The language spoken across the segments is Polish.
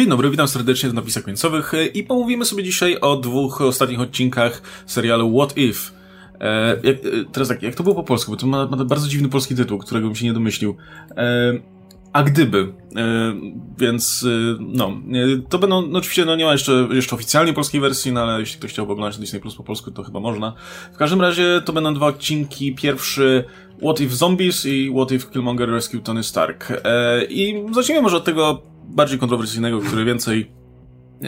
Dzień dobry, witam serdecznie w napisach końcowych e, i pomówimy sobie dzisiaj o dwóch ostatnich odcinkach serialu What If. E, jak, e, teraz tak, jak to było po polsku, bo to ma, ma bardzo dziwny polski tytuł, którego bym się nie domyślił. E, a gdyby, e, więc e, no, to będą, no oczywiście no nie ma jeszcze, jeszcze oficjalnie polskiej wersji, no ale jeśli ktoś chciałby oglądać Disney Plus po polsku, to chyba można. W każdym razie to będą dwa odcinki, pierwszy What If Zombies i What If Killmonger Rescue Tony Stark. I zacznijmy może od tego bardziej kontrowersyjnego, który więcej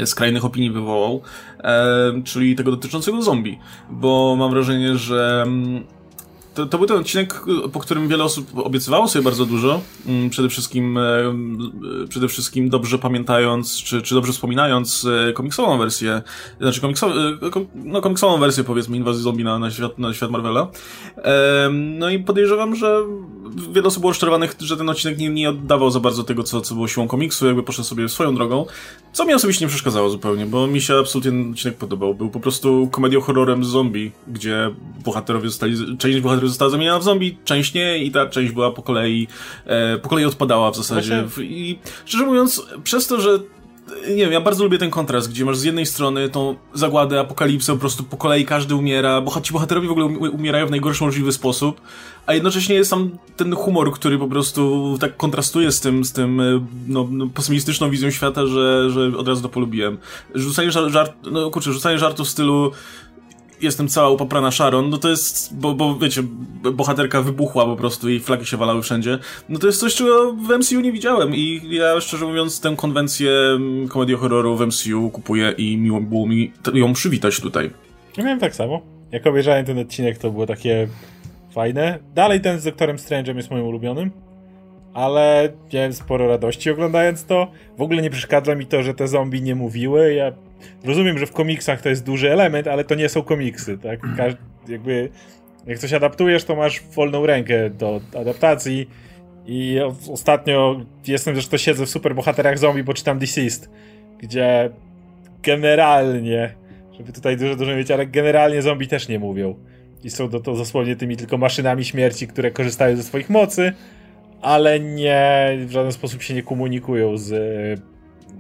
skrajnych opinii wywołał, czyli tego dotyczącego zombie, bo mam wrażenie, że mm, to, to, był ten odcinek, po którym wiele osób obiecywało sobie bardzo dużo. Mm, przede wszystkim, e, przede wszystkim dobrze pamiętając, czy, czy dobrze wspominając e, komiksową wersję, znaczy komiksow, e, no, komiksową wersję powiedzmy inwazji zombie na, na, świat, na świat Marvela. No i podejrzewam, że wiele osób było rozczarowanych, że ten odcinek nie, nie oddawał za bardzo tego, co, co było siłą komiksu, jakby poszedł sobie swoją drogą, co mi osobiście nie przeszkadzało zupełnie, bo mi się absolutnie ten odcinek podobał. Był po prostu komedią horrorem z zombie, gdzie bohaterowie zostali, część bohaterów która została zamieniona w zombie, część nie i ta część była po kolei, e, po kolei odpadała w zasadzie. I szczerze mówiąc, przez to, że nie wiem, ja bardzo lubię ten kontrast, gdzie masz z jednej strony tą zagładę, apokalipsę, po prostu po kolei każdy umiera, bo ci bohaterowie w ogóle umierają w najgorszy możliwy sposób, a jednocześnie jest tam ten humor, który po prostu tak kontrastuje z tym, z tym e, no, no pesymistyczną wizją świata, że, że od razu to polubiłem. Rzucanie żart, no kurczę, rzucanie żartów w stylu jestem cała upaprana Sharon, no to jest, bo, bo wiecie, bohaterka wybuchła po prostu i flagi się walały wszędzie, no to jest coś, czego w MCU nie widziałem i ja szczerze mówiąc tę konwencję mm, komedii horroru w MCU kupuję i miło było mi ją przywitać tutaj. Ja miałem tak samo. Jak obejrzałem ten odcinek, to było takie fajne. Dalej ten z Doktorem Strange'em jest moim ulubionym, ale miałem sporo radości oglądając to. W ogóle nie przeszkadza mi to, że te zombie nie mówiły. Ja rozumiem, że w komiksach to jest duży element, ale to nie są komiksy, tak? Każdy, jakby jak coś adaptujesz, to masz wolną rękę do adaptacji i ostatnio jestem zresztą siedzę w superbohaterach zombie, bo czytam Deceased, gdzie generalnie, żeby tutaj dużo, dużo mieć, ale generalnie zombie też nie mówią. I są to, to dosłownie tymi tylko maszynami śmierci, które korzystają ze swoich mocy, ale nie w żaden sposób się nie komunikują z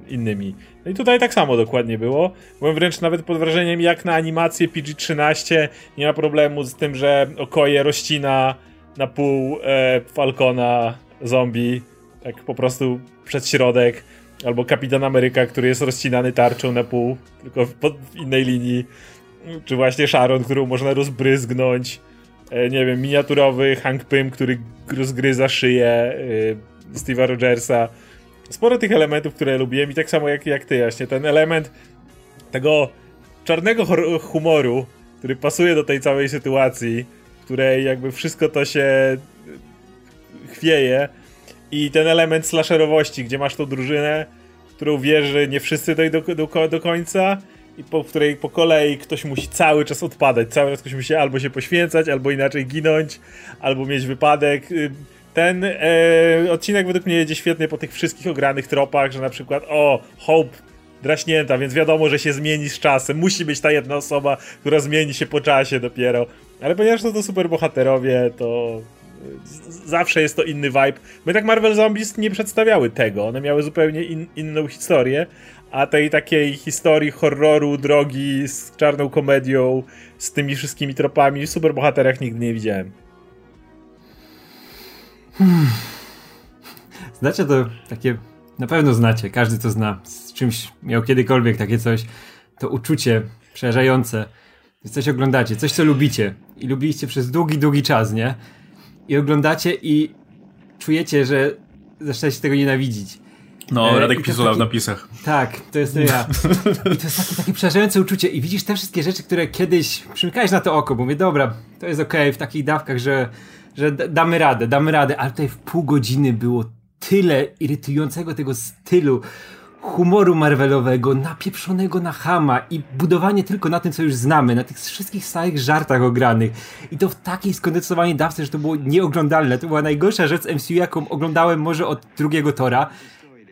innymi. No i tutaj tak samo dokładnie było. Byłem wręcz nawet pod wrażeniem, jak na animację PG-13 nie ma problemu z tym, że okoje rozcina na pół e, Falcona zombie, tak po prostu przed środek, albo Kapitan Ameryka, który jest rozcinany tarczą na pół, tylko w, w innej linii, czy właśnie Sharon, którą można rozbryzgnąć, e, nie wiem, miniaturowy Hank Pym, który rozgryza szyję e, Steve'a Rogersa, sporo tych elementów, które lubiłem i tak samo jak, jak ty, właśnie ten element tego czarnego humoru, który pasuje do tej całej sytuacji, w której jakby wszystko to się chwieje. I ten element slasherowości, gdzie masz tą drużynę, którą wiesz, że nie wszyscy dojdą do, do, do końca i po w której po kolei ktoś musi cały czas odpadać, cały czas ktoś musi albo się poświęcać, albo inaczej ginąć, albo mieć wypadek. Ten e, odcinek według mnie jedzie świetnie po tych wszystkich ogranych tropach, że na przykład o, Hope draśnięta, więc wiadomo, że się zmieni z czasem. Musi być ta jedna osoba, która zmieni się po czasie dopiero. Ale ponieważ to, to super bohaterowie, to zawsze jest to inny vibe. My tak Marvel Zombies nie przedstawiały tego. One miały zupełnie in, inną historię, a tej takiej historii horroru, drogi z czarną komedią, z tymi wszystkimi tropami superbohaterach nigdy nie widziałem. Hmm. Znacie to takie, na pewno znacie, każdy to zna, z czymś miał kiedykolwiek takie coś, to uczucie przerażające, coś oglądacie, coś co lubicie i lubiliście przez długi, długi czas, nie? I oglądacie i czujecie, że zaczynacie tego nienawidzić. No, e, Radek pisał w napisach. Tak, to jest to ja. I to jest takie, takie przerażające uczucie i widzisz te wszystkie rzeczy, które kiedyś przymykałeś na to oko, bo mówię, dobra, to jest okej okay, w takich dawkach, że że damy radę, damy radę, ale tutaj w pół godziny było tyle irytującego tego stylu, humoru Marvelowego, napieprzonego na hama i budowanie tylko na tym, co już znamy, na tych wszystkich stałych żartach ogranych. I to w takiej skondensowanej dawce, że to było nieoglądalne. To była najgorsza rzecz z MCU, jaką oglądałem może od drugiego Tora.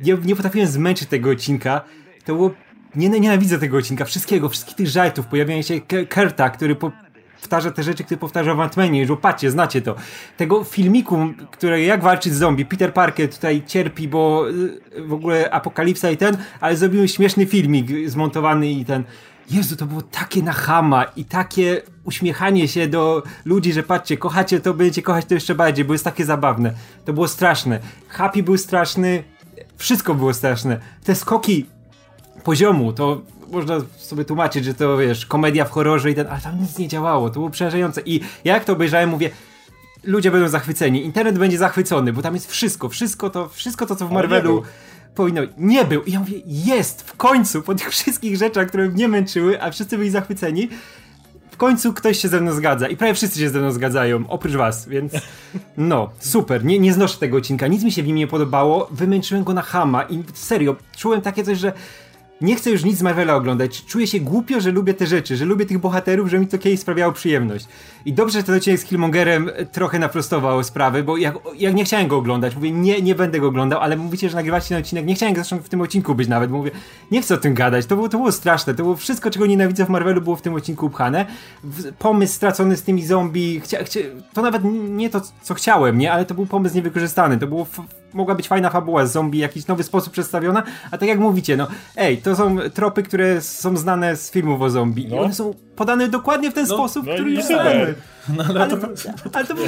Nie, nie potrafiłem zmęczyć tego odcinka. To było... Nie, nienawidzę tego odcinka, wszystkiego, wszystkich tych żartów. Pojawiają się Kurta, który po powtarza te rzeczy, które powtarza w Ant-Manie, że patrzcie, znacie to. Tego filmiku, które jak walczyć z zombie, Peter Parker tutaj cierpi, bo y, w ogóle apokalipsa i ten, ale zrobiłem śmieszny filmik zmontowany i ten Jezu, to było takie nachama i takie uśmiechanie się do ludzi, że patrzcie, kochacie to, będziecie kochać to jeszcze bardziej, bo jest takie zabawne. To było straszne. Happy był straszny, wszystko było straszne. Te skoki poziomu, to można sobie tłumaczyć, że to wiesz, komedia w horrorze i ten, ale tam nic nie działało, to było przerażające. I ja jak to obejrzałem, mówię, ludzie będą zachwyceni, internet będzie zachwycony, bo tam jest wszystko, wszystko to, wszystko to, co w Marvelu powinno Nie był. I ja mówię, jest, w końcu, po tych wszystkich rzeczach, które mnie męczyły, a wszyscy byli zachwyceni, końcu ktoś się ze mną zgadza. I prawie wszyscy się ze mną zgadzają, oprócz was, więc no, super. Nie, nie znoszę tego odcinka, nic mi się w nim nie podobało, wymęczyłem go na hama i serio, czułem takie coś, że nie chcę już nic z Marvela oglądać. Czuję się głupio, że lubię te rzeczy, że lubię tych bohaterów, że mi to kiedyś sprawiało przyjemność. I dobrze, że ten odcinek z Killmongerem trochę naprostował sprawy, bo jak, jak nie chciałem go oglądać, mówię, nie, nie będę go oglądał, ale mówicie, że nagrywacie ten odcinek, nie chciałem zresztą w tym odcinku być nawet, mówię, nie chcę o tym gadać, to było, to było straszne, to było wszystko, czego nienawidzę w Marvelu było w tym odcinku upchane. Pomysł stracony z tymi zombie, chcia, chcia, to nawet nie to, co chciałem, nie, ale to był pomysł niewykorzystany, to było mogła być fajna fabuła z zombie, jakiś nowy sposób przedstawiona, a tak jak mówicie, no ej, to są tropy, które są znane z filmów o zombie no. i one są podane dokładnie w ten no, sposób, no który już znamy. No, ale, ale, to, ale to, to,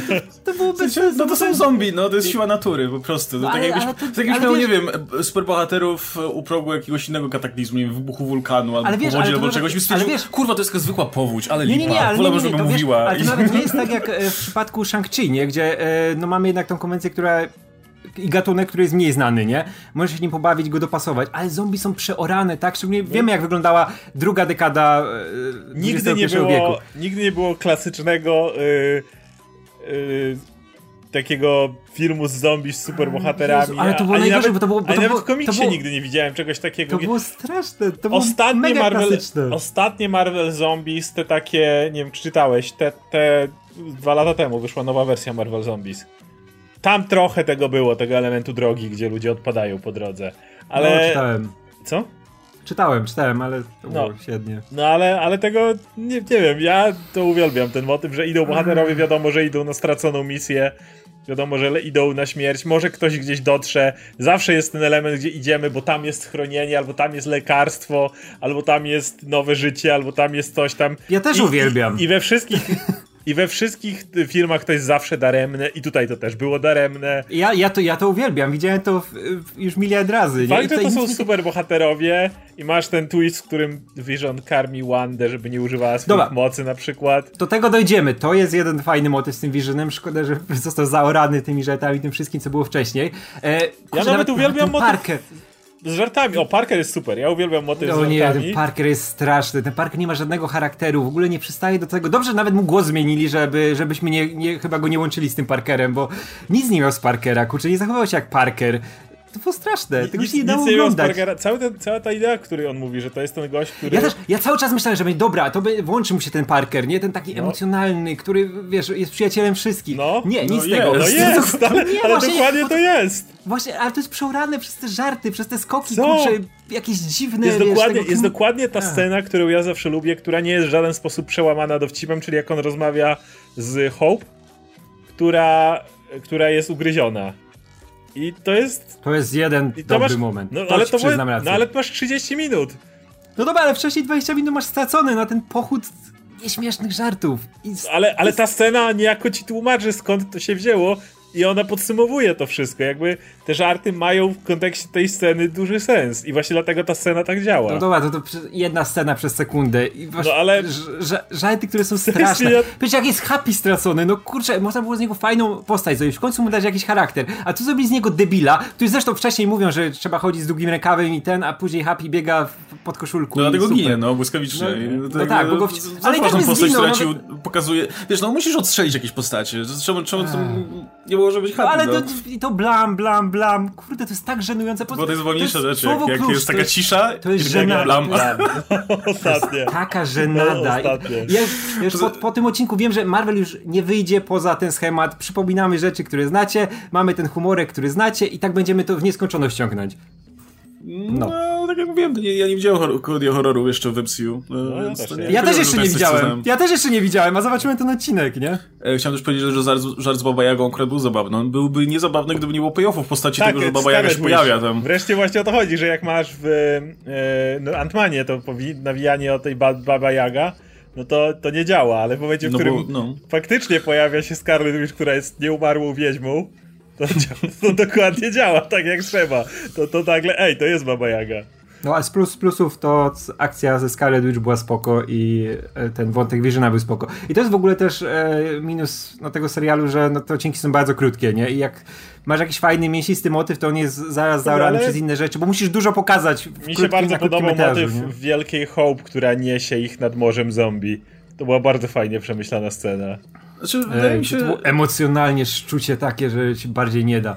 to było bez sensu. No to są zombie, no to jest siła natury po prostu. To tak jakbyś, to, tak jakbyś miał, nie wiem, superbohaterów u progu jakiegoś innego kataklizmu, nie wiem, wybuchu wulkanu albo wiesz, powodzi albo czegoś i stwierdził, wiesz, kurwa, to jest zwykła powódź, ale nie, nie, nie, ale wolałbym, żeby mówiła. ale to nawet nie jest tak jak e, w przypadku Shang-Chi, nie? Gdzie e, no mamy jednak tą konwencję, która i gatunek, który jest mniej znany, nie? Możesz się nim pobawić, go dopasować, ale zombie są przeorane, tak? Szczególnie wiemy, jak wyglądała druga dekada e, nigdy nie było, wieku. Nigdy nie było klasycznego yy, yy, takiego filmu z zombie z superbohaterami. Jezu, ale to było najgorsze, nawet, bo to było... Bo to nawet było, w komiksie było, nigdy nie widziałem czegoś takiego. To było straszne, to było ostatnie mega Marvel, klasyczne. Ostatnie Marvel Zombies, te takie, nie wiem, czy czytałeś, te, te dwa lata temu wyszła nowa wersja Marvel Zombies tam trochę tego było, tego elementu drogi, gdzie ludzie odpadają po drodze. Ale... No, czytałem. Co? Czytałem, czytałem, ale to no. było średnie. No ale, ale tego, nie, nie wiem, ja to uwielbiam, ten motyw, że idą bohaterowie, wiadomo, że idą na straconą misję, wiadomo, że idą na śmierć, może ktoś gdzieś dotrze, zawsze jest ten element, gdzie idziemy, bo tam jest chronienie, albo tam jest lekarstwo, albo tam jest nowe życie, albo tam jest coś tam. Ja też I, uwielbiam. I, I we wszystkich I we wszystkich filmach to jest zawsze daremne i tutaj to też było daremne. Ja, ja, to, ja to uwielbiam, widziałem to w, już miliard razy. Fakt, że to są nic... super bohaterowie i masz ten twist, w którym Vision karmi Wandę, żeby nie używała swoich Dobra. mocy na przykład. Do tego dojdziemy. To jest jeden fajny motyw z tym Visionem. Szkoda, że został zaorany tymi rzeczami, tym wszystkim, co było wcześniej. E, kurczę, ja nawet, nawet uwielbiam motyw... z żartami. O, Parker jest super. Ja uwielbiam motyw no, z żartami. nie, ten Parker jest straszny. Ten Parker nie ma żadnego charakteru. W ogóle nie przystaje do tego. Dobrze, nawet mu głos zmienili, żeby, żebyśmy nie, nie, chyba go nie łączyli z tym Parkerem, bo nic nie miał z Parkera. Kurczę, nie zachował się jak Parker. To było straszne, tego się nie dało oglądać. Cała, ten, cała ta idea, której on mówi, że to jest ten gość, który... Ja też, ja cały czas myślałem, że będzie dobra, to by, włączy mu się ten Parker, nie? Ten taki no. emocjonalny, który, wiesz, jest przyjacielem wszystkich. No, nie, nic no z tego. No jest, to, ale, nie, ale właśnie, dokładnie to jest. Właśnie, ale to jest przeorane przez te żarty, przez te skoki, Co? kurczę, jakieś dziwne... Jest, wiesz, dokładnie, tego... jest dokładnie ta scena, którą ja zawsze lubię, która nie jest w żaden sposób przełamana dowcipem, czyli jak on rozmawia z Hope, która, która jest ugryziona. I to jest. To jest jeden dobry masz, moment. No, ale to przyznam rację. No ale masz 30 minut. No dobra, ale wcześniej 20 minut masz stracone na ten pochód nieśmiesznych żartów. I... Ale, ale ta scena niejako ci tłumaczy skąd to się wzięło i ona podsumowuje to wszystko. Jakby te żarty mają w kontekście tej sceny duży sens i właśnie dlatego ta scena tak działa. No dobra, to, to jedna scena przez sekundę i właśnie, no ale... żarty, które są straszne. Ja... Wiesz, jak jest happy stracony, no kurczę, można było z niego fajną postać zrobić, w końcu mu dać jakiś charakter, a tu zrobili z niego debila, który zresztą wcześniej mówią, że trzeba chodzić z długim rękawem i ten, a później happy biega pod koszulką. No dlatego ginie, no, błyskawicznie. No, no, no tak, bo go w... ale i tak postać, zginął, która ci pokazuje, wiesz, no musisz odstrzelić jakieś postacie, czemu, czemu to nie może być happy, Ale no. to, to blam, blam, blam, kurde, to jest tak żenujące. Bo to jest wolniejsze rzeczy, jak, jak jest taka cisza to jest żenada. Blam. Ostatnie. Taka żenada. No, ja, już po, po, tym odcinku wiem, że Marvel już nie wyjdzie poza ten schemat, przypominamy rzeczy, które znacie, mamy ten humorek, który znacie i tak będziemy to w nieskończoność ciągnąć. No, no tak jak mówiłem, nie, ja nie widziałem komedii horroru jeszcze w MCU. No, No, ja więc też nie. Ja też jeszcze nie widziałem. Ja też jeszcze nie widziałem, a zobaczymy ten odcinek, nie? E, Chciałem też powiedzieć, że żart, żart z Baba Jagą akurat był zabawny. On byłby niezabawny, gdyby nie było payoffu w postaci tego, że Baba Jaga się pojawia tam. Wreszcie właśnie o to chodzi, że jak masz w e, no, Antmanie to powi- nawijanie o tej ba Baba Jaga, no to, to nie działa, ale w momencie, w No którym bo, no. faktycznie pojawia się Scarlet Witch, która jest nieumarłą wiedźmą, to, dzia- to dokładnie działa tak jak trzeba. To, to nagle, ej, to jest Baba Jaga. No a z plus, plusów to akcja ze Scarlet Witch była spoko i e, ten wątek Visiona był spoko. I to jest w ogóle też e, minus no, tego serialu, że no, te odcinki są bardzo krótkie, nie? I jak masz jakiś fajny, mięsisty motyw, to on jest zaraz zaorany ale- przez inne rzeczy, bo musisz dużo pokazać w Mi się bardzo podobał motyw nie? Wielkiej Hope, która niesie ich nad morzem zombie. To była bardzo fajnie przemyślana scena. Znaczy, wydaje mi się... to było emocjonalnie szczucie takie, że ci bardziej nie da.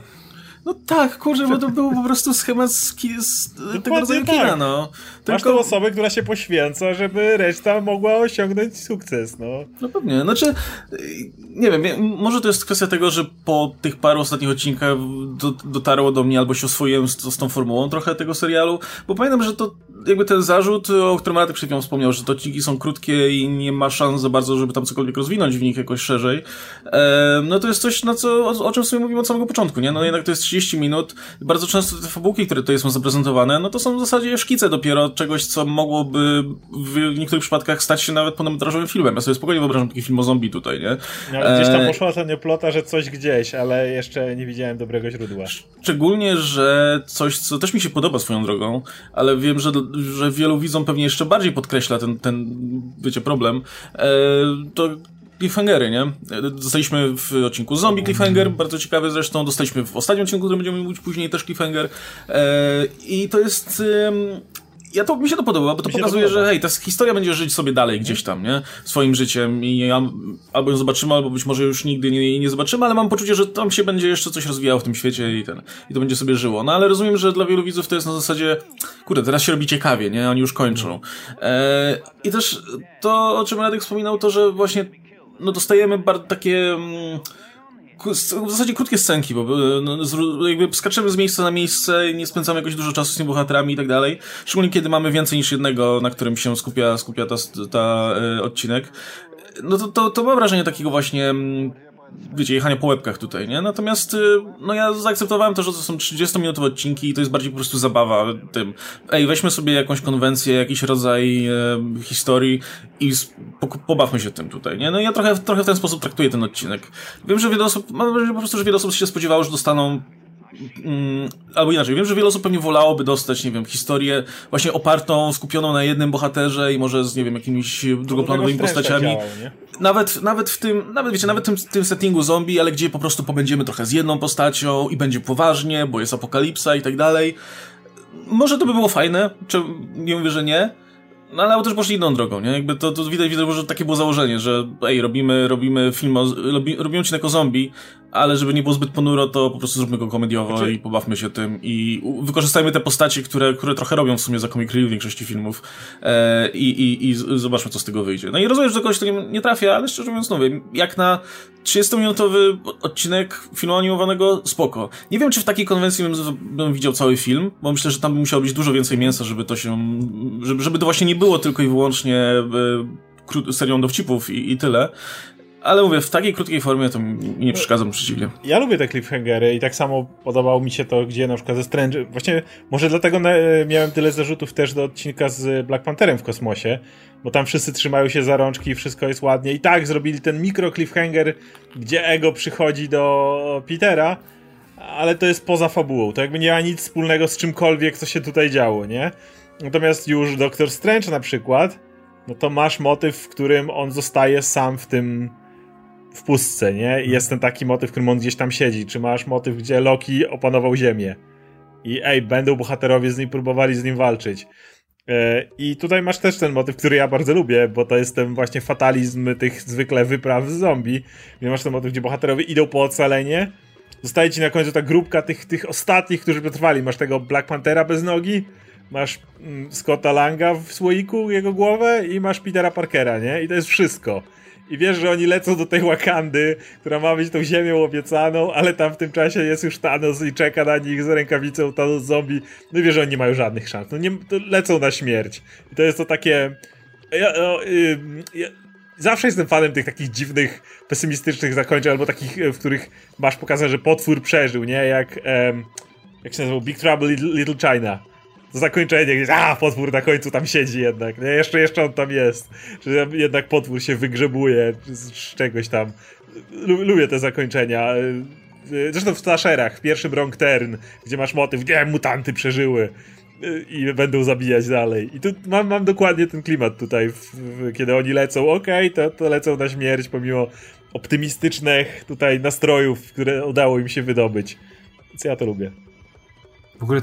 No tak, kurczę, bo to był po prostu schemat z, ki- z tego rodzaju tak. kina, no. Masz tą osobę, która się poświęca, żeby reszta mogła osiągnąć sukces, no. No pewnie, znaczy, y, nie wiem, może to jest kwestia tego, że po tych paru ostatnich odcinkach do, dotarło do mnie, albo się oswoiłem z, z tą formułą trochę tego serialu, bo pamiętam, że to jakby ten zarzut, o którym Radek przed chwilą wspomniał, że te odcinki są krótkie i nie ma szans za bardzo, żeby tam cokolwiek rozwinąć w nich jakoś szerzej, e, no to jest coś, na co, o, o czym sobie mówimy od samego początku, nie? No jednak to jest 30 minut, bardzo często te fabułki, które tutaj są zaprezentowane, no to są w zasadzie szkice dopiero czegoś, co mogłoby w niektórych przypadkach stać się nawet pełnometrażowym filmem. Ja sobie spokojnie wyobrażam taki film o zombie tutaj, nie? No, ale gdzieś tam E, poszła ta nieplota, że coś gdzieś, ale jeszcze nie widziałem dobrego źródła. Szczególnie, że coś, co też mi się podoba swoją drogą, ale wiem, że, że wielu widzom pewnie jeszcze bardziej podkreśla ten, ten wiecie, problem, e, to cliffhangery, nie? E, Dostaliśmy w odcinku Zombie cliffhanger, bardzo ciekawy zresztą, dostaliśmy w ostatnim odcinku, który będziemy mówić później, też cliffhanger. E, i to jest... em, ja to, mi się to podoba, bo to Mi to pokazuje, podoba. że hej, ta historia będzie żyć sobie dalej gdzieś tam, nie? Swoim życiem i ja, albo ją zobaczymy, albo być może już nigdy nie, jej nie zobaczymy, ale mam poczucie, że tam się będzie jeszcze coś rozwijało w tym świecie i ten, i to będzie sobie żyło. No ale rozumiem, że dla wielu widzów to jest na zasadzie, kurde, teraz się robi ciekawie, nie? Oni już kończą. E, I też to, o czym Radek wspominał, to, że właśnie, no dostajemy bardzo takie... Mm, w zasadzie krótkie scenki, bo e, no, jakby skaczemy z miejsca na miejsce, nie spędzamy jakoś dużo czasu z tymi bohaterami i tak dalej. Szczególnie kiedy mamy więcej niż jednego, na którym się skupia, skupia ta, ta e, odcinek. No to, to, to mam wrażenie takiego właśnie mm, wiecie, jechania po łebkach tutaj, nie? Natomiast, y, no ja zaakceptowałem to, że to są 30-minutowe odcinki i to jest bardziej po prostu zabawa tym. Ej, weźmy sobie jakąś konwencję, jakiś rodzaj e, historii i po, pobawmy się tym tutaj, nie? No ja trochę, trochę w ten sposób traktuję ten odcinek. Wiem, że wiele osób, mam wrażenie po prostu, że wiele osób się spodziewało, że dostaną Mm, albo inaczej, wiem, że wiele osób pewnie wolałoby dostać, nie wiem, historię właśnie opartą, skupioną na jednym bohaterze i może z, nie wiem, jakimiś drugoplanowymi postaciami. działał, nie? Nawet, nawet w tym, nawet wiecie, nawet w tym, tym settingu zombie, ale gdzie po prostu pobędziemy trochę z jedną postacią i będzie poważnie, bo jest apokalipsa i tak dalej. Może to by było fajne, czy nie mówię, że nie. No ale też poszli inną drogą, nie? Jakby to, to widać, widać, że takie było założenie, że ej, robimy, robimy film o, robi, robimy odcinek o zombie, ale żeby nie było zbyt ponuro, to po prostu zróbmy go komediowo Znaczy- i pobawmy się tym i wykorzystajmy te postacie, które, które trochę robią w sumie za comic relief w większości filmów e, i, i, i zobaczmy, co z tego wyjdzie. No i rozumiem, że do kogoś to nie, nie trafia, ale szczerze mówiąc, no wiem, jak na 30-minutowy odcinek filmu animowanego, spoko. Nie wiem, czy w takiej konwencji bym, bym widział cały film, bo myślę, że tam by musiało być dużo więcej mięsa, żeby to się, żeby, żeby to właśnie nie było tylko i wyłącznie e, serią dowcipów i, i tyle. Ale mówię, w takiej krótkiej formie to mi nie przeszkadza, przeciwnie. Ja lubię te cliffhangery i tak samo podobało mi się to, gdzie na przykład ze Strange... Właśnie może dlatego miałem tyle zarzutów też do odcinka z Black Pantherem w kosmosie, bo tam wszyscy trzymają się za rączki i wszystko jest ładnie. I tak zrobili ten mikro cliffhanger, gdzie Ego przychodzi do Petera, ale to jest poza fabułą. To jakby nie ma nic wspólnego z czymkolwiek, co się tutaj działo, nie? Natomiast już Doctor Strange na przykład, no to masz motyw, w którym on zostaje sam w tym w pustce, nie? I jest ten taki motyw, w którym on gdzieś tam siedzi. Czy masz motyw, gdzie Loki opanował Ziemię? I ej, będą bohaterowie z nim próbowali z nim walczyć. E, I tutaj masz też ten motyw, który ja bardzo lubię, bo to jest ten właśnie fatalizm tych zwykle wypraw z zombie. Gdzie masz ten motyw, gdzie bohaterowie idą po ocalenie. Zostaje ci na końcu ta grupka tych, tych ostatnich, którzy przetrwali. Masz tego Black Panthera bez nogi, masz mm, Scotta Langa w słoiku, jego głowę i masz Petera Parkera, nie? I to jest wszystko. I wiesz, że oni lecą do tej Wakandy, która ma być tą ziemią obiecaną, ale tam w tym czasie jest już Thanos i czeka na nich z rękawicą Thanos zombie. No i wiesz, że oni nie mają żadnych szans. No nie, lecą na śmierć. I to jest to takie... Ja, no, yy, ja, zawsze jestem fanem tych takich dziwnych, pesymistycznych zakończeń, albo takich, w których masz pokazane, że potwór przeżył, nie? Jak, um, jak się nazywał? Big Trouble Little, China zakończenie, gdzieś, a potwór na końcu tam siedzi jednak, nie? Jeszcze, jeszcze on tam jest. Że jednak potwór się wygrzebuje z, czegoś tam. Lubię te zakończenia. Zresztą w slasherach, w pierwszym Wrong Turn, gdzie masz motyw, nie, mutanty przeżyły i będą zabijać dalej. I tu mam, mam dokładnie ten klimat tutaj, w, w, kiedy oni lecą, okej, okay, to, to lecą na śmierć, pomimo optymistycznych tutaj nastrojów, które udało im się wydobyć. Więc ja to lubię. W ogóle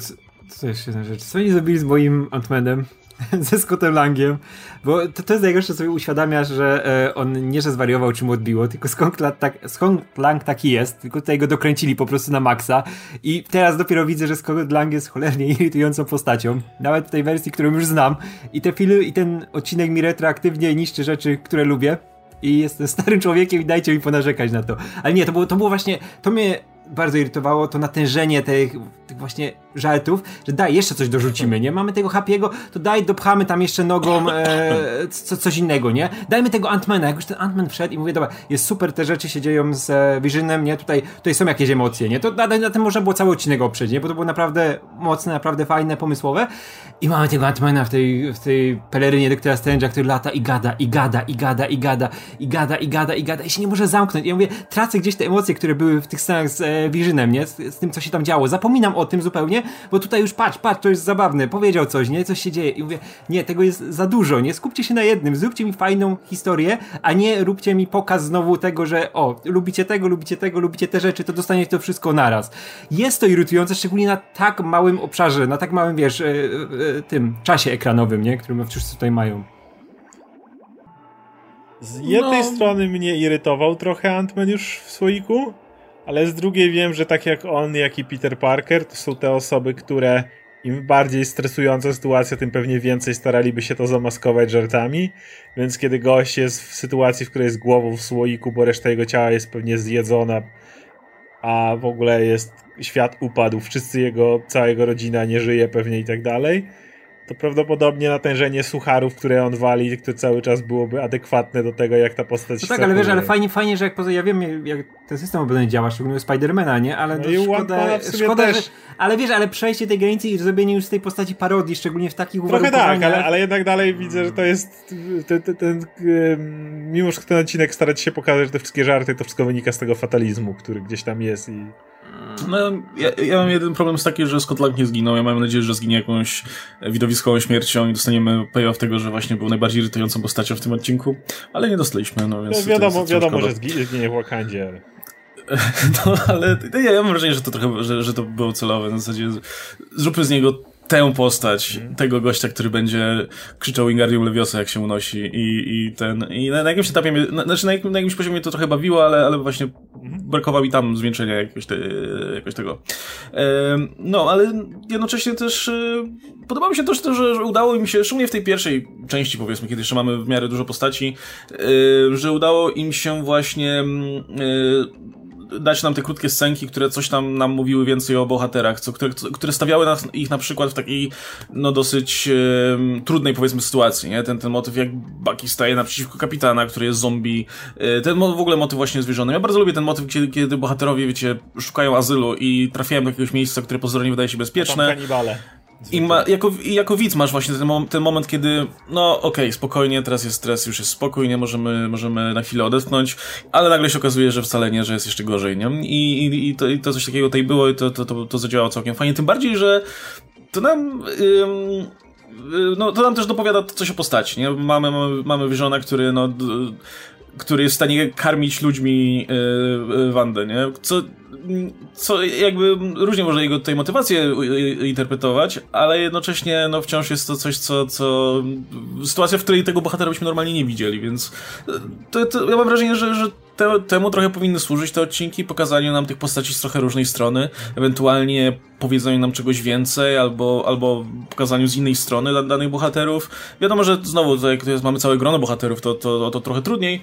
to jest jedna rzecz. Co oni zrobili z moim Antmanem? ze Scottem Langiem, bo to, to jest najgorsze, sobie uświadamiasz, że e, on nie, że zwariował, czy mu odbiło, tylko skąd, tak, skąd Lang taki jest, tylko tutaj go dokręcili po prostu na maksa i teraz dopiero widzę, że Scott Lang jest cholernie irytującą postacią, nawet w tej wersji, którą już znam i te filmy, i ten odcinek mi retroaktywnie niszczy rzeczy, które lubię i jestem starym człowiekiem i dajcie mi ponarzekać na to. Ale nie, to było, to było właśnie, to mnie bardzo irytowało to natężenie tych, tych, właśnie żartów, że daj, jeszcze coś dorzucimy, nie? Mamy tego Happy'ego, to daj, dopchamy tam jeszcze nogą e, co, coś innego, nie? Dajmy tego Antmana, jak już ten Antman wszedł i mówię, dobra, jest super, te rzeczy się dzieją z e, Visionem, nie? Tutaj, tutaj są jakieś emocje, nie? To na, na tym można było cały odcinek oprzeć, nie? Bo to było naprawdę mocne, naprawdę fajne, pomysłowe i mamy tego Antmana w tej, w tej pelerynie doktora Strange'a, który lata i gada, i gada, i gada, i gada, i gada, i gada, i gada i się nie może zamknąć. I ja mówię, tracę gdzieś te emocje, które były w tych scenach z e, Visionem, nie? Z, z, tym, co się tam działo. Zapominam o tym zupełnie, bo tutaj już patrz, patrz, to jest zabawne, powiedział coś, nie? Coś się dzieje. I mówię, nie, tego jest za dużo, nie? Skupcie się na jednym, zróbcie mi fajną historię, a nie róbcie mi pokaz znowu tego, że o, lubicie tego, lubicie tego, lubicie te rzeczy, to dostaniecie to wszystko naraz. Jest to irytujące, szczególnie na tak małym obszarze, na tak małym, wiesz, yy, yy, tym czasie ekranowym, nie? Który wszyscy tutaj mają. Z jednej no. strony mnie irytował trochę Ant-Man już w słoiku, ale z drugiej wiem, że tak jak on, jak i Peter Parker, to są te osoby, które im bardziej stresująca sytuacja, tym pewnie więcej staraliby się to zamaskować żartami. Więc kiedy gość jest w sytuacji, w której jest głową w słoiku, bo reszta jego ciała jest pewnie zjedzona, a w ogóle jest świat upadł, wszyscy jego, cała jego rodzina nie żyje pewnie i tak dalej, to prawdopodobnie natężenie sucharów, które on wali, które cały czas byłoby adekwatne do tego, jak ta postać No tak, ale wiesz, ale fajnie, fajnie, że jak poza, ja wiem, jak ten system obrony działa, szczególnie Spidermana, nie? Ale no to szkoda, szkoda też... że, ale wiesz, ale przejście tej granicy i zrobienie już z tej postaci parodii, szczególnie w takich Trochę tak, ale, ale jednak dalej widzę, że to jest ten, ten, ten, mimo, że ten odcinek starać się pokazać, że te wszystkie żarty, to wszystko wynika z tego fatalizmu, który gdzieś tam jest i no, ja, ja mam jeden problem z taki, że Scott Lang nie zginął. Ja mam nadzieję, że zginie jakąś widowiskową śmiercią i dostaniemy payoff tego, że właśnie był najbardziej irytującą postacią w tym odcinku, ale nie dostaliśmy, no więc... No, wiadomo, wiadomo że zginie w Wakandzie, ale... No, ale ja, ja mam wrażenie, że to trochę, że, że to było celowe. Na zasadzie zróbmy z niego tę postać, mm. tego gościa, który będzie krzyczał Wingardium Leviosa, jak się unosi i, i ten, i na, na jakimś etapie, mnie, na, znaczy na, na jakimś poziomie to trochę bawiło, ale, ale właśnie mm. brakowało mi tam zwieńczenia jakoś, te, jakoś tego. E, no, ale jednocześnie też e, podoba mi się też to, że, że udało im się, szczególnie w tej pierwszej części powiedzmy, kiedy jeszcze mamy w miarę dużo postaci, e, że udało im się właśnie e, dać nam te krótkie scenki, które coś tam nam mówiły więcej o bohaterach, co, które, które stawiały nas, ich na przykład w takiej, no dosyć e, trudnej powiedzmy sytuacji, nie? Ten, ten motyw jak Bucky staje naprzeciwko kapitana, który jest zombie, e, ten w ogóle motyw właśnie zwierzony. Ja bardzo lubię ten motyw, kiedy, kiedy bohaterowie, wiecie, szukają azylu i trafiają do jakiegoś miejsca, które pozornie wydaje się bezpieczne. kanibale. I ma, jako, jako widz masz właśnie ten, mom, ten moment, kiedy no okej, okay, spokojnie, teraz jest stres, już jest spokojnie, możemy, możemy na chwilę odetchnąć, ale nagle się okazuje, że wcale nie, że jest jeszcze gorzej, nie? I, i, i, to, i to coś takiego tutaj było i to, to, to, to zadziałało całkiem fajnie, tym bardziej, że to nam... Ym, no, to nam też dopowiada coś o postaci, nie? Mamy, mamy, mamy Visiona, który no który jest w stanie karmić ludźmi yy, Wandę, nie? Co, co jakby różnie można jego tej motywację interpretować, ale jednocześnie no wciąż jest to coś, co, co sytuacja, w której tego bohatera byśmy normalnie nie widzieli, więc to, to ja mam wrażenie, że, że te, temu trochę powinny służyć te odcinki, pokazaniu nam tych postaci z trochę różnej strony, ewentualnie powiedzeniu nam czegoś więcej, albo, albo pokazaniu z innej strony danych bohaterów. Wiadomo, że znowu, jak mamy całe grono bohaterów, to, to, to trochę trudniej,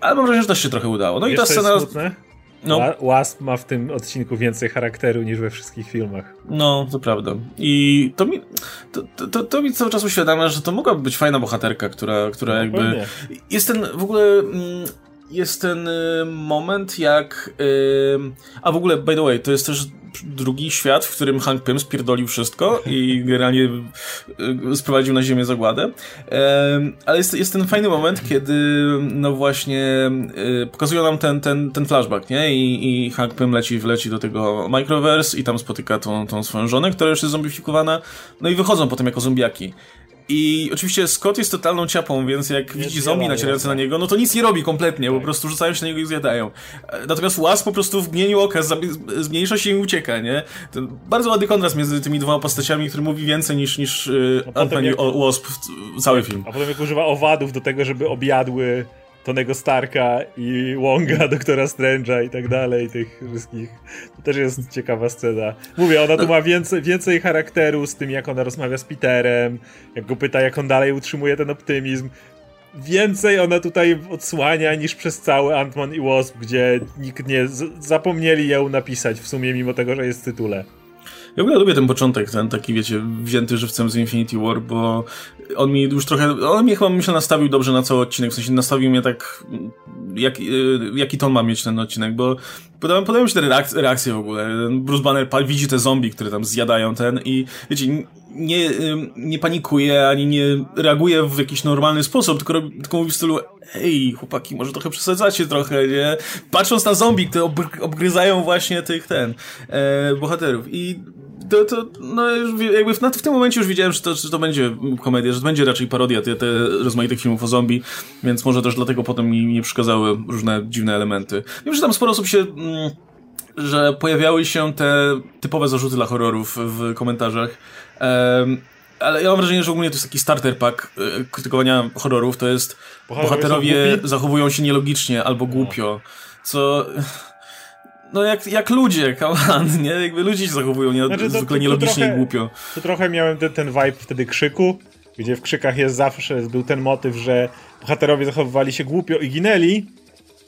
ale mam wrażenie, że też się trochę udało. No Wiesz, i ta scena... No. Wa- Wasp ma w tym odcinku więcej charakteru niż we wszystkich filmach. No, to prawda. I to mi, to, to, to, mi cały czas uświadamia, że to mogłaby być fajna bohaterka, która, która No, jakby... Jest ten w ogóle... mm, Jest ten y, moment, jak. y, A w ogóle, by the way, to jest też drugi świat, w którym Hank Pym spierdolił wszystko i generalnie y, sprowadził na ziemię zagładę. Ale jest, jest ten fajny moment, kiedy no właśnie pokazują nam ten, ten, ten flashback, nie? I, i Hank Pym leci, wleci do tego Microverse i tam spotyka tą, tą swoją żonę, która już jest zombifikowana. No i wychodzą potem jako zombiaki. I oczywiście Scott jest totalną ciapą, więc jak widzi zombie nacierające na jasne. niego, no to nic nie robi kompletnie, po prostu rzucają się na niego i zjadają. Natomiast Wasp po prostu w mgnieniu oka zmniejsza się i ucieka, nie? To bardzo ładny kontrast między tymi dwoma postaciami, który mówi więcej niż, niż potem Ant-Man i Wasp w w cały film. A potem jak używa owadów do tego, żeby objadły Tonego Starka i Wonga, Doktora Strange'a i tak dalej, tych wszystkich. To też jest ciekawa scena. Mówię, ona tu ma więcej, więcej charakteru z tym, jak ona rozmawia z Peterem, jak go pyta, jak on dalej utrzymuje ten optymizm. Więcej ona tutaj odsłania niż przez cały Ant-Man i Wasp, gdzie nikt nie... zapomnieli ją napisać w sumie, mimo tego, że jest w tytule. Ja w ogóle lubię ten początek, ten taki, wiecie, wzięty żywcem z Infinity War, bo on mi już trochę, on mnie chyba, myślę, nastawił dobrze na cały odcinek, w sensie nastawił mnie tak, jak, y, jaki ton ma mieć ten odcinek, bo podobają, podobają mi się te reak- reakcje w ogóle. Bruce Banner widzi te zombie, które tam zjadają ten i, wiecie, nie, nie panikuje, ani nie reaguje w jakiś normalny sposób, tylko, tylko mówi w stylu ej, chłopaki, może trochę przesadzacie trochę, nie? Patrząc na zombie, które ob- obgryzają właśnie tych, ten, e, bohaterów i to, to no już jakby w, w tym momencie już wiedziałem, że to, że to będzie komedia, że to będzie raczej parodia te, te rozmaitych filmów o zombie, więc może też dlatego potem mi nie przeszkadzały różne dziwne elementy. Wiem, że tam sporo osób się... Mm, że pojawiały się te typowe zarzuty dla horrorów w komentarzach. Em, ale ja mam wrażenie, że ogólnie to jest taki starter pack e, krytykowania horrorów. To jest Bohaterowie bohaterowie zachowują się nielogicznie albo głupio, co... No jak, jak ludzie, on, nie? Jakby ludzie się zachowują nie, Znaczy, to- zwykle to nielogicznie trochę- i głupio. To trochę miałem ten, ten vibe wtedy krzyku, gdzie w krzykach jest zawsze, był ten motyw, że bohaterowie zachowywali się głupio i ginęli,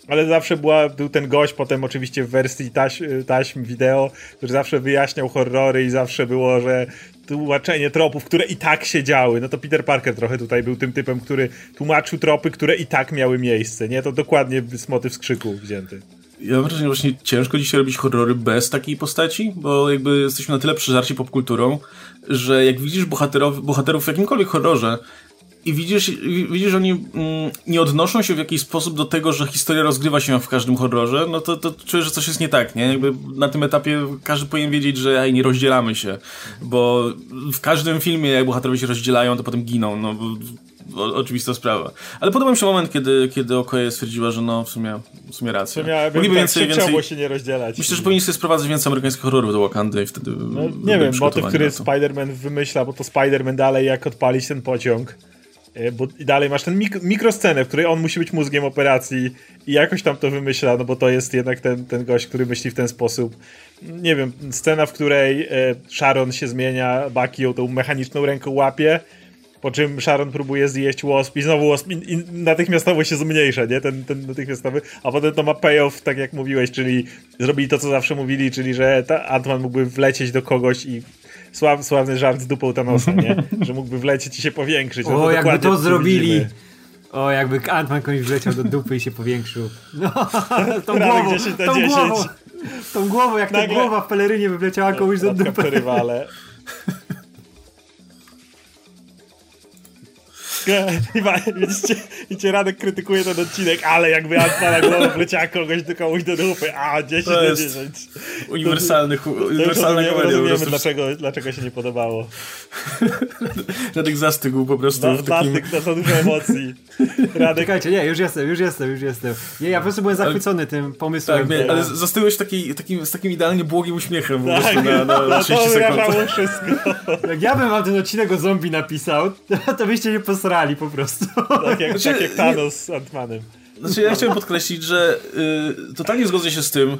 ale zawsze była, był ten gość, potem oczywiście w wersji taś, taśm wideo, który zawsze wyjaśniał horrory i zawsze było, że tłumaczenie tropów, które i tak się działy. No to Peter Parker trochę tutaj był tym typem, który tłumaczył tropy, które i tak miały miejsce, nie? To dokładnie jest motyw z krzyku wzięty. Ja mam wrażenie, że właśnie ciężko dzisiaj robić horrory bez takiej postaci, bo jakby jesteśmy na tyle przeżarci popkulturą, że jak widzisz bohaterów, bohaterów w jakimkolwiek horrorze i widzisz, widzisz, że oni mm, nie odnoszą się w jakiś sposób do tego, że historia rozgrywa się w każdym horrorze, no to, to czujesz, że coś jest nie tak, nie? Jakby na tym etapie każdy powinien wiedzieć, że ej, nie rozdzielamy się, bo w każdym filmie jak bohaterowie się rozdzielają, to potem giną, no o, oczywista sprawa. Ale podoba mi się moment, kiedy, kiedy Okoje stwierdziła, że no w sumie, w sumie racja. Mogliby tak więcej, się więcej... się nie rozdzielać. Myślę, że powinni sobie sprowadzać więcej amerykańskich horrorów do Wakandy i wtedy... No, nie wiem, motyw, który Spider-Man wymyśla, bo to Spider-Man dalej jak odpalić ten pociąg. E, Bo i dalej masz ten mik mikroscenę, w której on musi być mózgiem operacji i jakoś tam to wymyśla, no bo to jest jednak ten, ten gość, który myśli w ten sposób. Nie wiem, scena, w której e, Sharon się zmienia, Bucky ją tą mechaniczną ręką łapie, po czym Sharon próbuje zjeść Wasp i znowu Wasp i, i natychmiastowo się zmniejsza, nie? Ten, ten natychmiastowy, a potem to ma payoff, tak jak mówiłeś, czyli zrobili to, co zawsze mówili, czyli że ta Ant-Man mógłby wlecieć do kogoś i sław, sławny żart z dupą Thanosa, nie? Że mógłby wlecieć i się powiększyć. No O, jakby dokładnie to zrobili. widzimy. O, jakby Ant-Man komuś wleciał do dupy i się powiększył. No, tą głową, 10 na tą 10. głową, tą głową, jak ta Nagle- głowa w pelerynie by wleciała komuś do dupy. przerywa, Widzicie, widzicie, Radek krytykuje ten odcinek, ale jakby Ant-Mana głowa wleciała kogoś do komuś do dupy, a 10 To na jest 10. Uniwersalny, To już uniwersalna rozumiemy, komedia. po rozumiemy prostu. dlaczego, dlaczego się nie podobało. Radek zastygł po prostu Za, w takim... Zastyk, to za dużo emocji. Radek, Czekajcie, nie, już jestem, już jestem, już jestem. Nie, ja po prostu byłem zachwycony tym pomysłem. Tak, nie, ale zastygłeś taki, takim, z takim idealnie błogim uśmiechem po tak, prostu na, na, na no 30 to sekund. wszystko. Jak ja bym wam ten odcinek o zombie napisał, to byście nie posrali po prostu. Tak jak, Znaczy, tak jak Thanos z Ant-Manem. Znaczy, ja chciałem podkreślić, że y, totalnie zgodzę się z tym,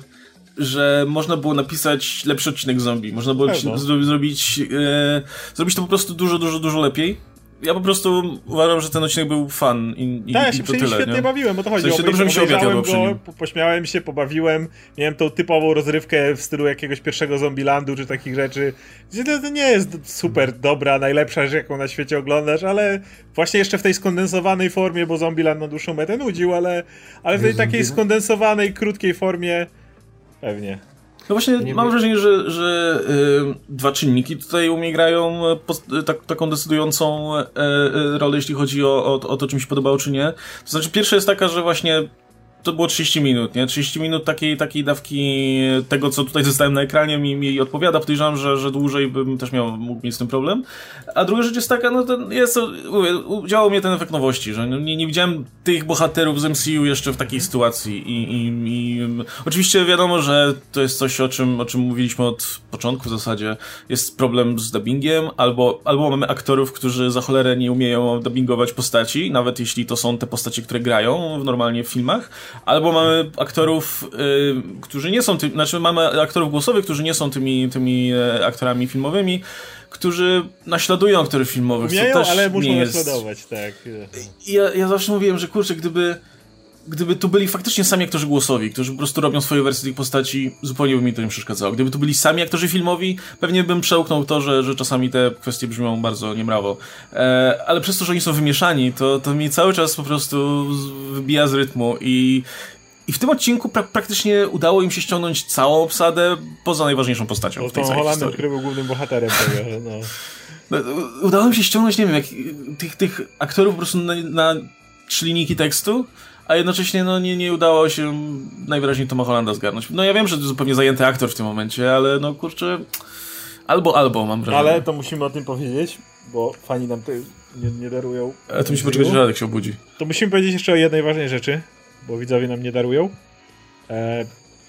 że można było napisać lepszy odcinek zombie. Można było zrobić, y, zrobić to po prostu dużo, dużo, dużo lepiej. Ja po prostu uważam, że ten odcinek był fan i, i, Tak, ja i się to przy nim tyle. świetnie nie? bawiłem, bo to chodzi W sensie o dobrze mi się przy go, nim. po- pośmiałem się, pobawiłem, miałem tą typową rozrywkę w stylu jakiegoś pierwszego Zombielandu czy takich rzeczy, gdzie to, to nie jest super dobra, najlepsza rzecz, jaką na świecie oglądasz, ale właśnie jeszcze w tej skondensowanej formie, bo Zombieland na dłuższą metę nudził, ale, ale w tej takiej skondensowanej, krótkiej formie pewnie. No właśnie, Nie mam wrażenie, że, że y, dwa czynniki tutaj u mnie grają e, pos- e, tak, taką decydującą e, rolę, jeśli chodzi o, o, o to, czy mi się podobało, czy nie. To znaczy, pierwsza jest taka, że właśnie to było 30 minut, nie? 30 minut takiej, takiej dawki tego, co tutaj zostałem na ekranie, mi, mi odpowiada. Podejrzewam, że, że dłużej bym też miał, mógł mieć z tym problem. A druga rzecz jest taka, no to jest to, mówię, działał mnie ten efekt nowości, że no nie, nie widziałem tych bohaterów z MCU jeszcze w takiej sytuacji i, i, i oczywiście wiadomo, że to jest coś, o czym, o czym mówiliśmy od początku w zasadzie. Jest problem z dubbingiem, albo, albo mamy aktorów, którzy za cholerę nie umieją dubbingować postaci, nawet jeśli to są te postacie, które grają w normalnie w filmach, albo mamy aktorów, y, którzy nie są tym, znaczy mamy aktorów głosowych, którzy nie są tymi, tymi e, aktorami filmowymi, którzy naśladują aktorów filmowych, Umieją, co też ale muszą nie jest... naśladować, tak. Ja, ja zawsze mówiłem, że kurczę, gdyby gdyby tu byli faktycznie sami aktorzy głosowi, którzy po prostu robią swoje wersje tych postaci, zupełnie by mi to nie przeszkadzało. Gdyby tu byli sami aktorzy filmowi, pewnie bym przełknął to, że, że czasami te kwestie brzmią bardzo niemrawo. E, ale przez to, że oni są wymieszani, to, to mi cały czas po prostu wybija z rytmu i i w tym odcinku pra praktycznie udało im się ściągnąć całą obsadę poza najważniejszą postacią Bo w tej całej Holandem, historii. który był głównym bohaterem tego, no. No, Udało mi się ściągnąć, nie wiem, jak, tych, tych aktorów po prostu na, na trzy linijki tekstu, a jednocześnie no, nie, nie udało się najwyraźniej Toma Hollanda zgarnąć. No ja wiem, że to zupełnie zajęty aktor w tym momencie, ale no kurczę, albo, albo mam wrażenie. Ale to musimy o tym powiedzieć, bo fani nam to nie, nie darują. Ale to musi poczekać, że Radek się obudzi. To musimy powiedzieć jeszcze o jednej ważnej rzeczy, bo widzowie nam nie darują. E,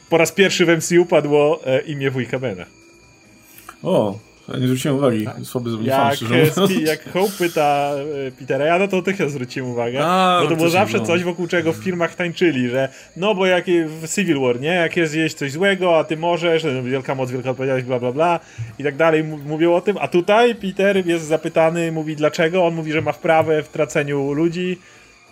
po raz pierwszy w MCU padło e, imię wujka Bena. O, nie zwróciłem uwagi. Słaby z mnie fan, Jak, szczerze mówiąc. Jak Hope pyta e, Petera, ja no to natychmiast zwróciłem uwagę. A, bo to było zawsze no. coś, wokół czego w filmach tańczyli, że no bo jak w Civil War, nie? Jak jest gdzieś coś złego, a ty możesz, no, wielka moc, wielka odpowiedzialność, bla bla bla i tak dalej, mówią o tym, a tutaj Peter jest zapytany, mówi dlaczego, on mówi, że ma wprawę w traceniu ludzi,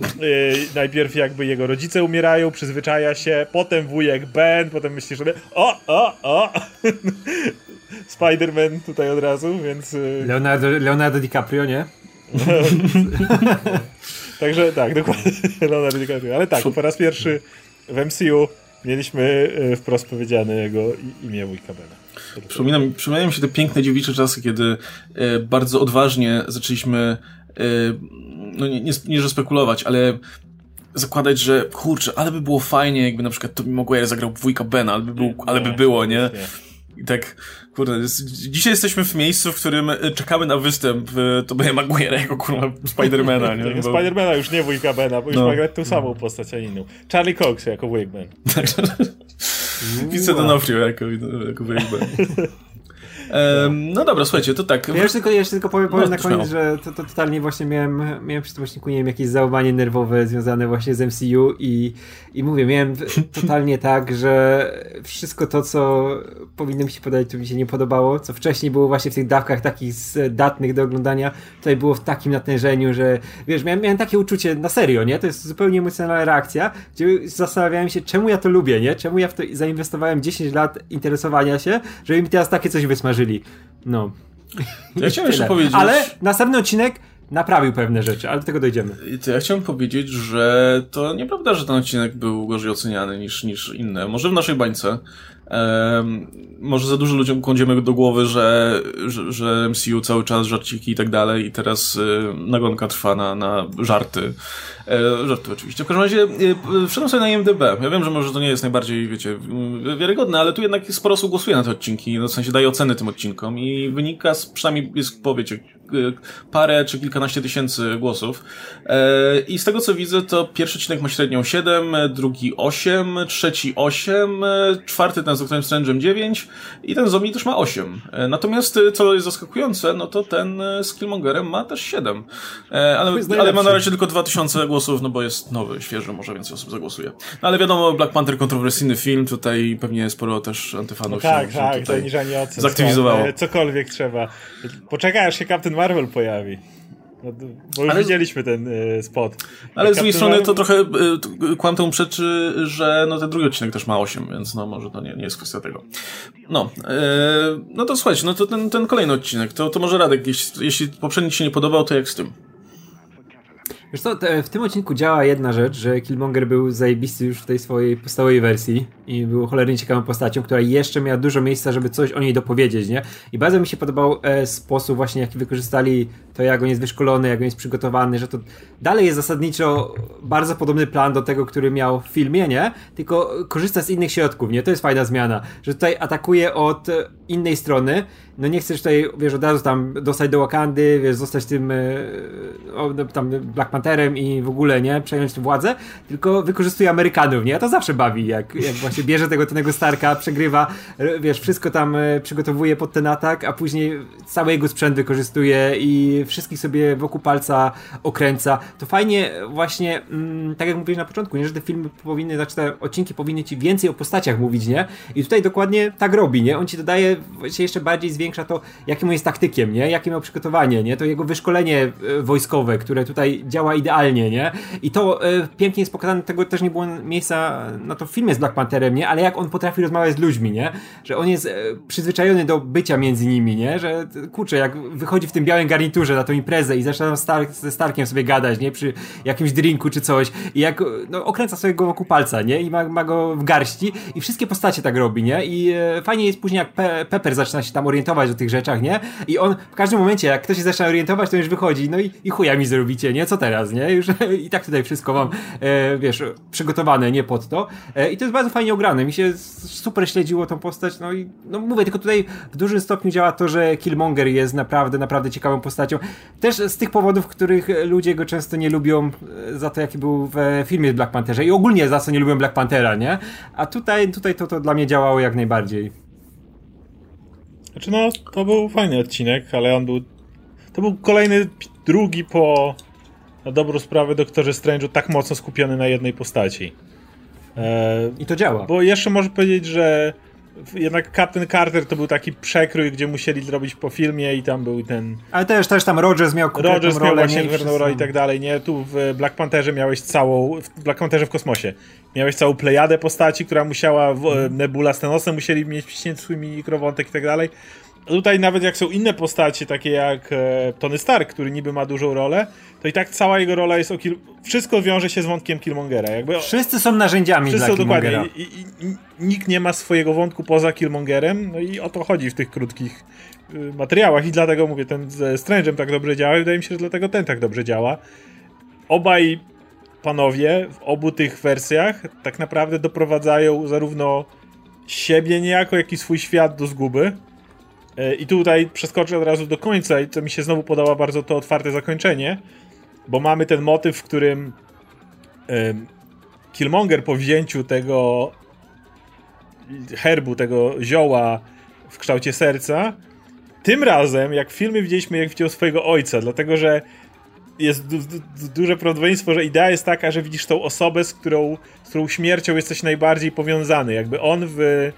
Yy, najpierw jakby jego rodzice umierają, przyzwyczaja się, potem wujek Ben, potem myśli sobie o, o, o Spider-Man tutaj od razu, więc yy, Leonardo, Leonardo DiCaprio, nie? także tak, dokładnie Leonardo DiCaprio, ale tak, po raz pierwszy w MCU mieliśmy yy, wprost powiedziane jego imię wujka Bena. Przypomina mi, przypominają mi się te piękne dziewicze czasy, kiedy e, bardzo odważnie zaczęliśmy, no nie, nie, nie że spekulować, ale zakładać, że kurczę, ale by było fajnie, jakby na przykład Tobey Maguire zagrał wujka Bena, ale by, był, ale by było, nie? I tak, kurde, jest, dzisiaj jesteśmy w miejscu, w którym e, czekamy na występ e, Tobey'a Maguire'a jako kurwa Spidermana, nie? Bo- Spidermana już nie wujka Bena, bo już No. ma grać tą samą postać, a inną. Charlie Cox jako wujek Ben. Widzę Donofrio jako, jako wujek Ben. No dobra, słuchajcie, to tak. Ja jeszcze tylko, jeszcze tylko powiem, powiem No, na koniec, że to, to totalnie właśnie miałem, miałem przy tym odcinku, nie wiem, jakieś załamanie nerwowe związane właśnie z MCU i, i mówię, miałem totalnie tak, że wszystko to, co powinno mi się podać, to mi się nie podobało, co wcześniej było właśnie w tych dawkach takich zdatnych do oglądania, tutaj było w takim natężeniu, że wiesz, miałem, miałem takie uczucie na serio, nie? To jest zupełnie emocjonalna reakcja, gdzie zastanawiałem się, czemu ja to lubię, nie? Czemu ja w to zainwestowałem 10 lat interesowania się, żeby mi teraz takie coś wysmażyli. No. Ja chciałem jeszcze powiedzieć... Ale następny odcinek naprawił pewne rzeczy, ale do tego dojdziemy. To ja chciałem powiedzieć, że to nieprawda, że ten odcinek był gorzej oceniany niż, niż inne. Może w naszej bańce. Może za dużo ludziom kładziemy do głowy, że, że, że MCU cały czas żarciki i tak dalej i teraz y, nagonka trwa na, na żarty. E, żarty oczywiście. W każdym razie y, wszedłem sobie na IMDB. Ja wiem, że może to nie jest najbardziej, wiecie, wiarygodne, ale tu jednak sporo osób głosuje na te odcinki, no, w sensie daje oceny tym odcinkom i wynika z, przynajmniej jest po, wiecie, parę czy kilkanaście tysięcy głosów. E, I z tego co widzę, to pierwszy odcinek ma średnią 7, drugi 8, trzeci 8, czwarty ten z Doctorem Strange'em 9 i ten zombie też ma 8. Natomiast co jest zaskakujące, no to ten z Killmongerem ma też 7. Ale, ale ma na razie tylko 2000 głosów, no bo jest nowy, świeży, może więcej osób zagłosuje. No ale wiadomo, Black Panther kontrowersyjny film, tutaj pewnie sporo też antyfanów no tak, się, tak, to niż ani ocen. zaktywizowało. Cokolwiek trzeba. Poczekaj, aż się Captain Marvel pojawi. No, bo już ale, widzieliśmy ten y, spot. Ale z drugiej strony to trochę y, kłam temu przeczy, że no ten drugi odcinek też ma 8, więc no może to nie, nie jest kwestia tego. No, y, no to słuchajcie, no to ten, ten kolejny odcinek, to, to może Radek, jeśli, jeśli poprzedni ci się nie podobał, to jak z tym? Wiesz co, w tym odcinku działa jedna rzecz, że Killmonger był zajebisty już w tej swojej podstawowej wersji i był cholernie ciekawą postacią, która jeszcze miała dużo miejsca, żeby coś o niej dopowiedzieć, nie? I bardzo mi się podobał e, sposób właśnie, jaki wykorzystali to, jak on jest wyszkolony, jak on jest przygotowany, że to dalej jest zasadniczo bardzo podobny plan do tego, który miał w filmie, nie? Tylko korzysta z innych środków, nie? To jest fajna zmiana, że tutaj atakuje od innej strony, no nie chcesz tutaj, wiesz, od razu tam dostać do Wakandy, wiesz, zostać tym e, no, tam Black Pantherem i w ogóle, nie, przejąć władzę, tylko wykorzystuje Amerykanów, nie? A to zawsze bawi, jak, jak właśnie bierze tego Tonego Starka, przegrywa, e, wiesz, wszystko tam e, przygotowuje pod ten atak, a później cały jego sprzęt wykorzystuje i wszystkich sobie wokół palca okręca. To fajnie właśnie, mm, tak jak mówiłeś na początku, nie, że te filmy powinny, znaczy te odcinki powinny ci więcej o postaciach mówić, nie? I tutaj dokładnie tak robi, nie? On ci dodaje się jeszcze bardziej zwiększa zwiększa to, jakim jest taktykiem, nie? Jakie miał przygotowanie, nie? To jego wyszkolenie e, wojskowe, które tutaj działa idealnie, nie? I to e, pięknie jest pokazane, tego też nie było miejsca na to w filmie z Black Pantherem, nie? Ale jak on potrafi rozmawiać z ludźmi, nie? Że on jest e, przyzwyczajony do bycia między nimi, nie? Że kurczę, jak wychodzi w tym białym garniturze na tą imprezę i zaczyna Stark, ze Starkiem sobie gadać, nie? Przy jakimś drinku czy coś i jak, no, okręca sobie go wokół palca, nie? I ma, ma go w garści i wszystkie postacie tak robi, nie? I e, fajnie jest później jak Pe Pepper zaczyna się tam orientować o tych rzeczach, nie? I on w każdym momencie, jak ktoś się zaczyna orientować, to już wychodzi, no i, i chuja mi zrobicie, nie? Co teraz, nie? Już i tak tutaj wszystko mam, e, wiesz, przygotowane, nie pod to. E, I to jest bardzo fajnie ograne. Mi się super śledziło tą postać, no i no mówię, tylko tutaj w dużym stopniu działa to, że Killmonger jest naprawdę, naprawdę ciekawą postacią. Też z tych powodów, których ludzie go często nie lubią e, za to, jaki był w filmie Black Pantherze i ogólnie za co nie lubią Black Panthera, nie? A tutaj, tutaj to, to dla mnie działało jak najbardziej. Znaczy no, to był fajny odcinek, ale on był... To był kolejny, drugi po na dobrą sprawę Doktorze Strange'u tak mocno skupiony na jednej postaci. E, I to działa. Bo jeszcze można powiedzieć, że jednak Captain Carter to był taki przekrój, gdzie musieli zrobić po filmie i tam był ten... Ale też, też tam Rogers miał Rogers miał rolę, właśnie pewną rolę i tak dalej, nie? Tu w Black Pantherze miałeś całą... W Black Pantherze w kosmosie. Miałeś całą plejadę postaci, która musiała... W, Nebula z Thanosem musieli mieć wciśnięty swój mikrowątek i tak dalej. Tutaj nawet jak są inne postacie, takie jak e, Tony Stark, który niby ma dużą rolę, to i tak cała jego rola jest o Kill... Wszystko wiąże się z wątkiem Killmongera. Jakby... Wszyscy są narzędziami Wszyscy dla są dokładnie. I, i, I, nikt nie ma swojego wątku poza Killmongerem, no i o to chodzi w tych krótkich y, materiałach i dlatego mówię, ten z Strange'em tak dobrze działa i wydaje mi się, że dlatego ten tak dobrze działa. Obaj panowie w obu tych wersjach tak naprawdę doprowadzają zarówno siebie niejako, jak i swój świat do zguby. E, I tutaj przeskoczę od razu do końca i co mi się znowu podoba bardzo to otwarte zakończenie, bo mamy ten motyw, w którym Killmonger po wzięciu tego herbu, tego zioła w kształcie serca, tym razem, jak w filmie widzieliśmy, jak widział swojego ojca, dlatego że jest duże prawdopodobieństwo, że idea jest taka, że widzisz tą osobę, z którą, z którą śmiercią jesteś najbardziej powiązany. Jakby on w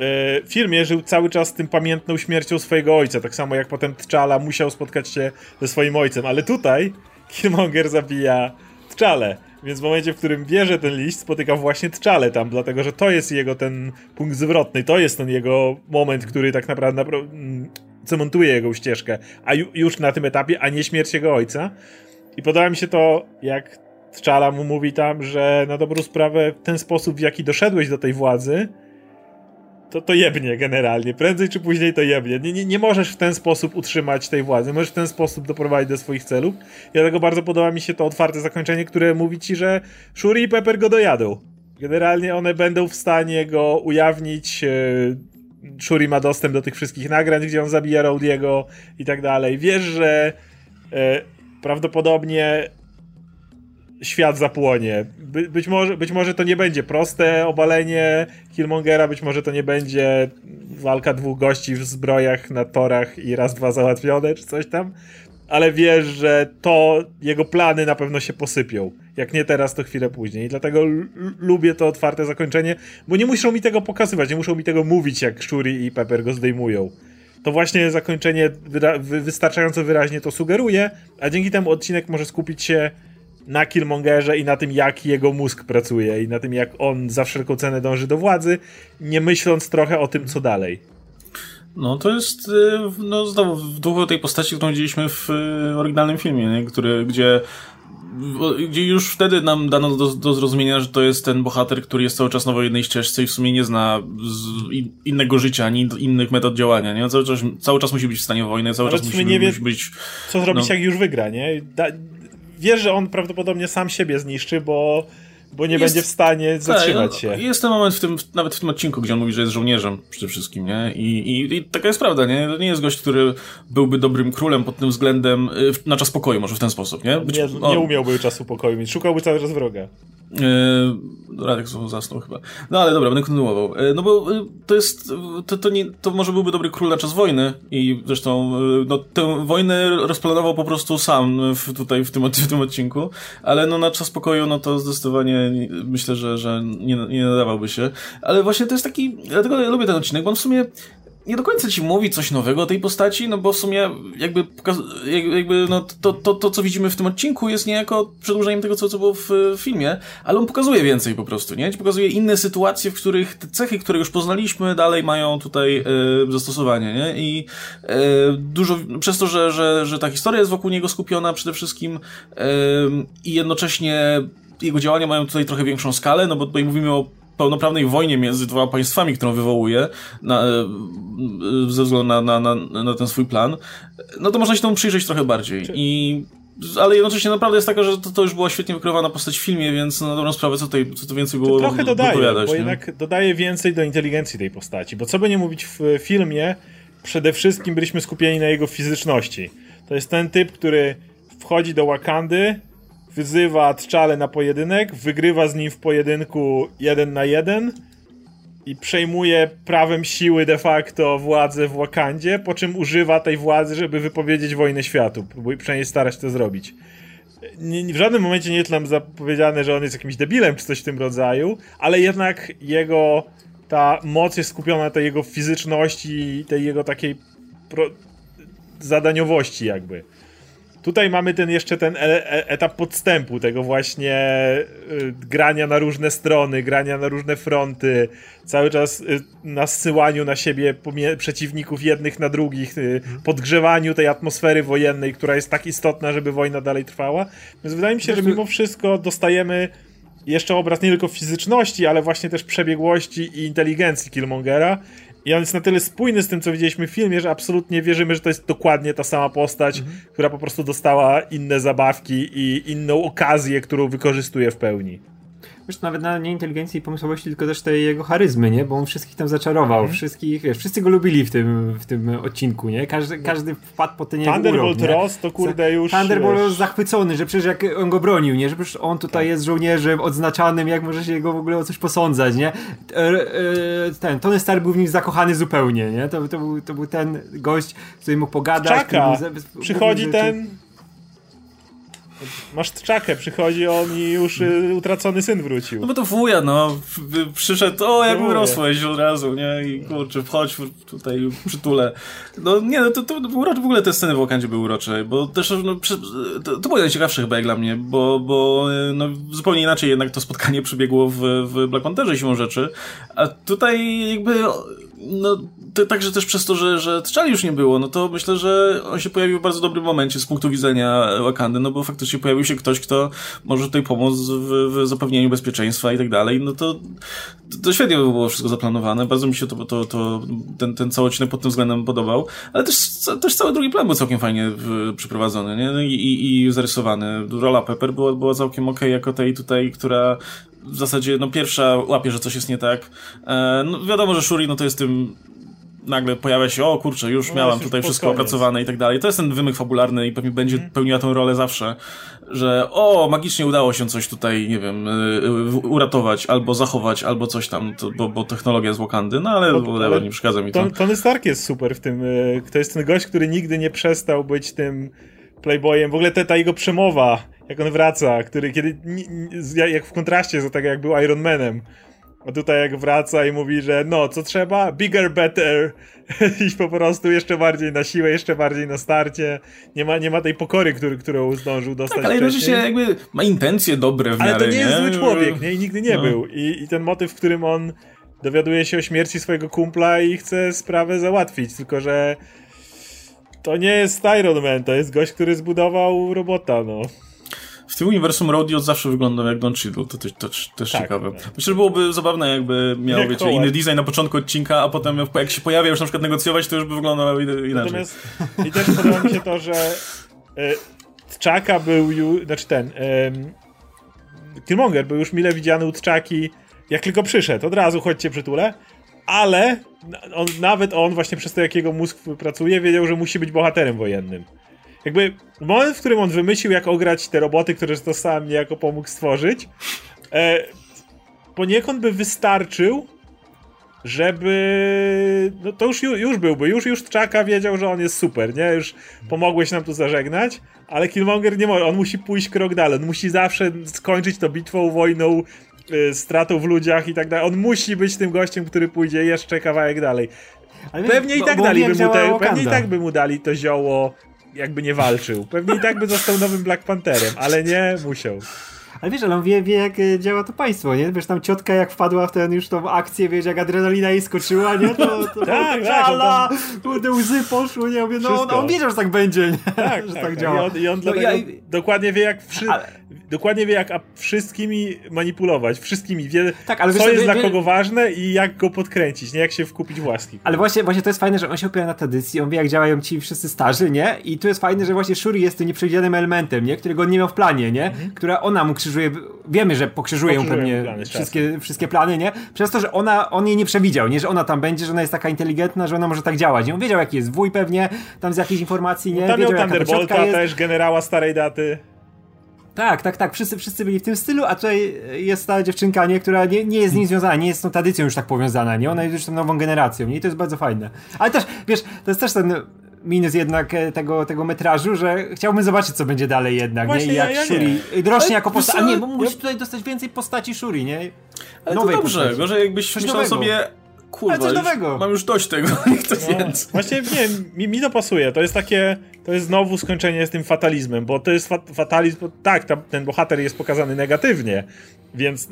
E, filmie żył cały czas tym pamiętną śmiercią swojego ojca, tak samo jak potem T'Challa musiał spotkać się ze swoim ojcem, ale tutaj Killmonger zabija T'Challę, więc w momencie, w którym bierze ten liść, spotyka właśnie T'Challę tam, dlatego że to jest jego ten punkt zwrotny, to jest ten jego moment, który tak naprawdę napra- mm, cementuje jego ścieżkę, a ju- już na tym etapie, a nie śmierć jego ojca. I podoba mi się to, jak T'Challa mu mówi tam, że na dobrą sprawę ten sposób, w jaki doszedłeś do tej władzy, to, to jebnie generalnie. Prędzej czy później to jebnie. Nie, nie, nie możesz w ten sposób utrzymać tej władzy, możesz w ten sposób doprowadzić do swoich celów. Dlatego bardzo podoba mi się to otwarte zakończenie, które mówi ci, że Shuri i Pepper go dojadą. Generalnie one będą w stanie go ujawnić e, Shuri ma dostęp do tych wszystkich nagrań, gdzie on zabija Rowdiego i tak dalej. Wiesz, że e, prawdopodobnie świat zapłonie. By, być, może, być może to nie będzie proste obalenie Killmongera, być może to nie będzie walka dwóch gości w zbrojach na torach i raz, dwa załatwione, czy coś tam, ale wiesz, że to jego plany na pewno się posypią. Jak nie teraz, to chwilę później. I dlatego lubię to otwarte zakończenie, bo nie muszą mi tego pokazywać, nie muszą mi tego mówić, jak Shuri i Pepper go zdejmują. To właśnie zakończenie wystarczająco wyraźnie to sugeruje, a dzięki temu odcinek może skupić się na Killmongerze i na tym, jak jego mózg pracuje i na tym, jak on za wszelką cenę dąży do władzy, nie myśląc trochę o tym, co dalej. No to jest, y, no znowu w duchu tej postaci, którą widzieliśmy w y, oryginalnym filmie, nie? Który, gdzie gdzie już wtedy nam dano do, do, zrozumienia, że to jest ten bohater, który jest cały czas na jednej ścieżce i w sumie nie zna innego życia, ani innych metod działania, nie? Cały czas, cały czas musi być w stanie wojny, cały Nawet czas musi, nie wie, musi być... Co zrobić, no. jak już wygra, nie? Da, wie, że on prawdopodobnie sam siebie zniszczy, bo bo nie jest, będzie w stanie zatrzymać tak, się. Jest ten moment w tym, nawet w tym odcinku, gdzie on mówi, że jest żołnierzem przede wszystkim, nie? I, i, i taka jest prawda, nie? To nie jest gość, który byłby dobrym królem pod tym względem, y, na czas pokoju może w ten sposób, nie? Być, nie, nie umiałby czasu pokoju mieć, szukałby cały czas wroga. Yy, Radek znowu zasnął chyba. No ale dobra, będę kontynuował. Yy, no bo yy, to jest, to, to, nie, to może byłby dobry król na czas wojny i zresztą no, tę wojnę rozplanował po prostu sam w, tutaj w tym, w tym odcinku, ale no na czas pokoju no to zdecydowanie myślę, że, że nie, nie nadawałby się. Ale właśnie to jest taki, dlatego ja lubię ten odcinek, bo on w sumie nie do końca ci mówi coś nowego o tej postaci, no bo w sumie jakby, jakby no to, to, to, co widzimy w tym odcinku jest niejako przedłużeniem tego, co, co było w, w filmie, ale on pokazuje więcej po prostu, nie? Pokazuje inne sytuacje, w których te cechy, które już poznaliśmy, dalej mają tutaj e, zastosowanie, nie? I e, dużo, przez to, że, że, że ta historia jest wokół niego skupiona przede wszystkim e, i jednocześnie jego działania mają tutaj trochę większą skalę, no bo tutaj mówimy o pełnoprawnej wojnie między dwoma państwami, którą wywołuje na, e, ze względu na, na, na, na ten swój plan, no to można się temu przyjrzeć trochę bardziej. I ale jednocześnie naprawdę jest taka, że to, to już była świetnie wykreowana postać w filmie, więc na dobrą sprawę co tutaj co to więcej było to trochę dodaje, bo nie? jednak dodaje więcej do inteligencji tej postaci, bo co by nie mówić w filmie, przede wszystkim byliśmy skupieni na jego fizyczności. To jest ten typ, który wchodzi do Wakandy, wyzywa T'Challę na pojedynek, wygrywa z nim w pojedynku jeden na jeden i przejmuje prawem siły de facto władzę w Wakandzie, po czym używa tej władzy, żeby wypowiedzieć wojnę światu. Próbuje przynajmniej starać to zrobić. W żadnym momencie nie jest nam zapowiedziane, że on jest jakimś debilem czy coś w tym rodzaju, ale jednak jego ta moc jest skupiona na tej jego fizyczności i tej jego takiej pro... zadaniowości jakby. Tutaj mamy ten jeszcze ten e e etap podstępu, tego właśnie y, grania na różne strony, grania na różne fronty, cały czas y, nasyłaniu na siebie przeciwników jednych na drugich, y, podgrzewaniu tej atmosfery wojennej, która jest tak istotna, żeby wojna dalej trwała. Więc wydaje mi się, że mimo wszystko dostajemy jeszcze obraz nie tylko fizyczności, ale właśnie też przebiegłości i inteligencji Killmongera i on jest na tyle spójny z tym, co widzieliśmy w filmie, że absolutnie wierzymy, że to jest dokładnie ta sama postać, mhm. która po prostu dostała inne zabawki i inną okazję, którą wykorzystuje w pełni. Wiesz, nawet na nie inteligencji i pomysłowości, tylko też tej jego charyzmy, nie? Bo on wszystkich tam zaczarował, mm. wszystkich, wiesz, wszyscy go lubili w tym, w tym odcinku, nie? Każdy, każdy wpadł po ten jego Thunderbolt urok, Ross to kurde już... Thunderbolt Ross zachwycony, że przecież jak on go bronił, nie? Że przecież on tutaj tak. jest żołnierzem odznaczanym, jak może się go w ogóle o coś posądzać, nie? E, e, ten, Tony Stark był w nim zakochany zupełnie, nie? To, to, był, to był ten gość, z którym mógł pogadać. Czaka. Przychodzi ten Masz tczakę, przychodzi on i już y, utracony syn wrócił. No bo to wuja, no. Przyszedł, o, jak urosłeś od razu, nie? I kurczę, wchodź tutaj, przytulę. No nie, no to, to, to w ogóle te sceny w Wakandzie były urocze, bo też, no, to, to było najciekawsze chyba jak dla mnie, bo, bo no, zupełnie inaczej jednak to spotkanie przebiegło w, w Black Pantherze siłą rzeczy, a tutaj jakby no, to także też przez to, że, że T'Challi już nie było, no to myślę, że on się pojawił w bardzo dobrym momencie z punktu widzenia Wakandy, no bo faktycznie pojawił się ktoś, kto może tutaj pomóc w, w zapewnieniu bezpieczeństwa i tak dalej, no to, to świetnie było wszystko zaplanowane, bardzo mi się to, to, to ten, ten cały odcinek pod tym względem podobał, ale też, też cały drugi plan był całkiem fajnie przeprowadzony, nie? No I, i, i zarysowany. Rola Pepper była, była całkiem okej okay, jako tej tutaj, która w zasadzie, no pierwsza łapie, że coś jest nie tak. E, no wiadomo, że Shuri, no to jest tym nagle pojawia się, o kurczę, już No, miałam już tutaj pod wszystko koniec. opracowane i tak dalej. To jest ten wymyk fabularny i pewnie będzie Mhm. pełniła tą rolę zawsze, że o, magicznie udało się coś tutaj, nie wiem, y, y, uratować, albo zachować, albo coś tam, to, bo, bo technologia z Wakandy, no ale, Bo- whatever, ale nie przeszkadza mi to. Ton, Tony Stark jest super w tym. e, To jest ten gość, który nigdy nie przestał być tym playboyem. W ogóle te, ta jego przemowa, jak on wraca, który kiedy. Jak w kontraście do tego, jak był Iron Manem. A tutaj jak wraca i mówi, że no, co trzeba? Bigger, better. I po prostu jeszcze bardziej na siłę, jeszcze bardziej na starcie. Nie ma, nie ma tej pokory, który, którą zdążył dostać Tak, ale jednocześnie jakby ma intencje dobre w Ale miarę, to nie jest zły człowiek, nie? I nigdy nie No. był. I, I ten motyw, w którym on dowiaduje się o śmierci swojego kumpla i chce sprawę załatwić, tylko że to nie jest Iron Man, to jest gość, który zbudował robota, no. W tym uniwersum Rodeo zawsze wyglądał jak Don Cheadle, to też, to, też- też Tak, ciekawe. tak. Myślę, że byłoby zabawne, jakby miał, Jak wiecie, inny design na początku odcinka, a potem jak się pojawia już na przykład negocjować, to już by wyglądał ina- inaczej. Natomiast i też podoba mi się to, że e, T'Chaka był już, znaczy ten, em, Killmonger był już mile widziany u T'Chaki, jak tylko przyszedł, od razu chodźcie przytulę, ale on, nawet on właśnie przez to, jak jego mózg pracuje, wiedział, że musi być bohaterem wojennym. Jakby moment, w którym on wymyślił, jak ograć te roboty, które to sam niejako pomógł stworzyć, e, poniekąd by wystarczył, żeby. No to już, ju- już byłby, już, już Czaka wiedział, że on jest super, nie? Już pomogłeś nam tu zażegnać, ale Killmonger nie może, on musi pójść krok dalej, on musi zawsze skończyć to bitwą, wojną, y, stratą w ludziach i tak dalej. On musi być tym gościem, który pójdzie jeszcze kawałek dalej. Ale Pewnie i tak bo dali by mu te, pewnie i tak by mu dali to zioło, jakby nie walczył. Pewnie i tak by został nowym Black Pantherem, ale nie musiał. Ale wiesz, ale on wie, wie jak e, działa to państwo, nie? Wiesz, tam ciotka jak wpadła w ten już tą akcję, wiesz, jak adrenalina jej skoczyła, nie? To, to Tak, tak, kurde, łzy poszły, nie? Mówię, no on, on wiedział, że tak będzie, nie? Tak, że tak, tak, tak. działa. I on, i on No, dlatego ja- dokładnie wie jak wszy... Ale- dokładnie wie jak wszystkimi manipulować, wszystkimi wie Tak, ale co wiesz, jest wie- dla wie- kogo ważne i jak go podkręcić, nie jak się wkupić w łaski. Ale właśnie, właśnie to jest fajne, że on się opiera na tradycji, on wie jak działają ci wszyscy starzy, nie? I tu jest fajne, że właśnie Shuri jest tym nieprzewidzianym elementem, nie? Którego on nie miał w planie, nie? Która ona mu krzyżuje, wiemy, że pokrzyżuje ją Pokrzyżuje pewnie plany z wszystkie, wszystkie plany, nie? Przez to, że ona, on jej nie przewidział, nie? Że ona tam będzie, że ona jest taka inteligentna, że ona może tak działać. Nie? On wiedział jaki jest wuj pewnie, tam z jakichś informacji, nie? Tam miał wiedział to Thunderbolta też, generała starej daty. Tak, tak, tak. Wszyscy, wszyscy byli w tym stylu, a tutaj jest ta dziewczynka, nie, która nie, nie jest z nim związana, nie jest z tą tradycją już tak powiązana, nie? Ona jest już tą nową generacją, nie? I to jest bardzo fajne. Ale też, wiesz, to jest też ten minus jednak e, tego, tego metrażu, że chciałbym zobaczyć, co będzie dalej jednak, Właśnie nie? I ja- jak ja nie. Shuri rośnie jako postać. A nie, bo ja- musisz tutaj dostać więcej postaci Shuri, nie? Ale to Nowej dobrze, postaci. gorzej jakbyś myślał sobie, kurwa, Ale coś już nowego. mam już dość tego, nie chcę No, więcej. właśnie nie, mi, mi to pasuje. To jest takie, to jest znowu skończenie z tym fatalizmem, bo to jest fat, fatalizm, bo tak, tam, ten bohater jest pokazany negatywnie, więc e,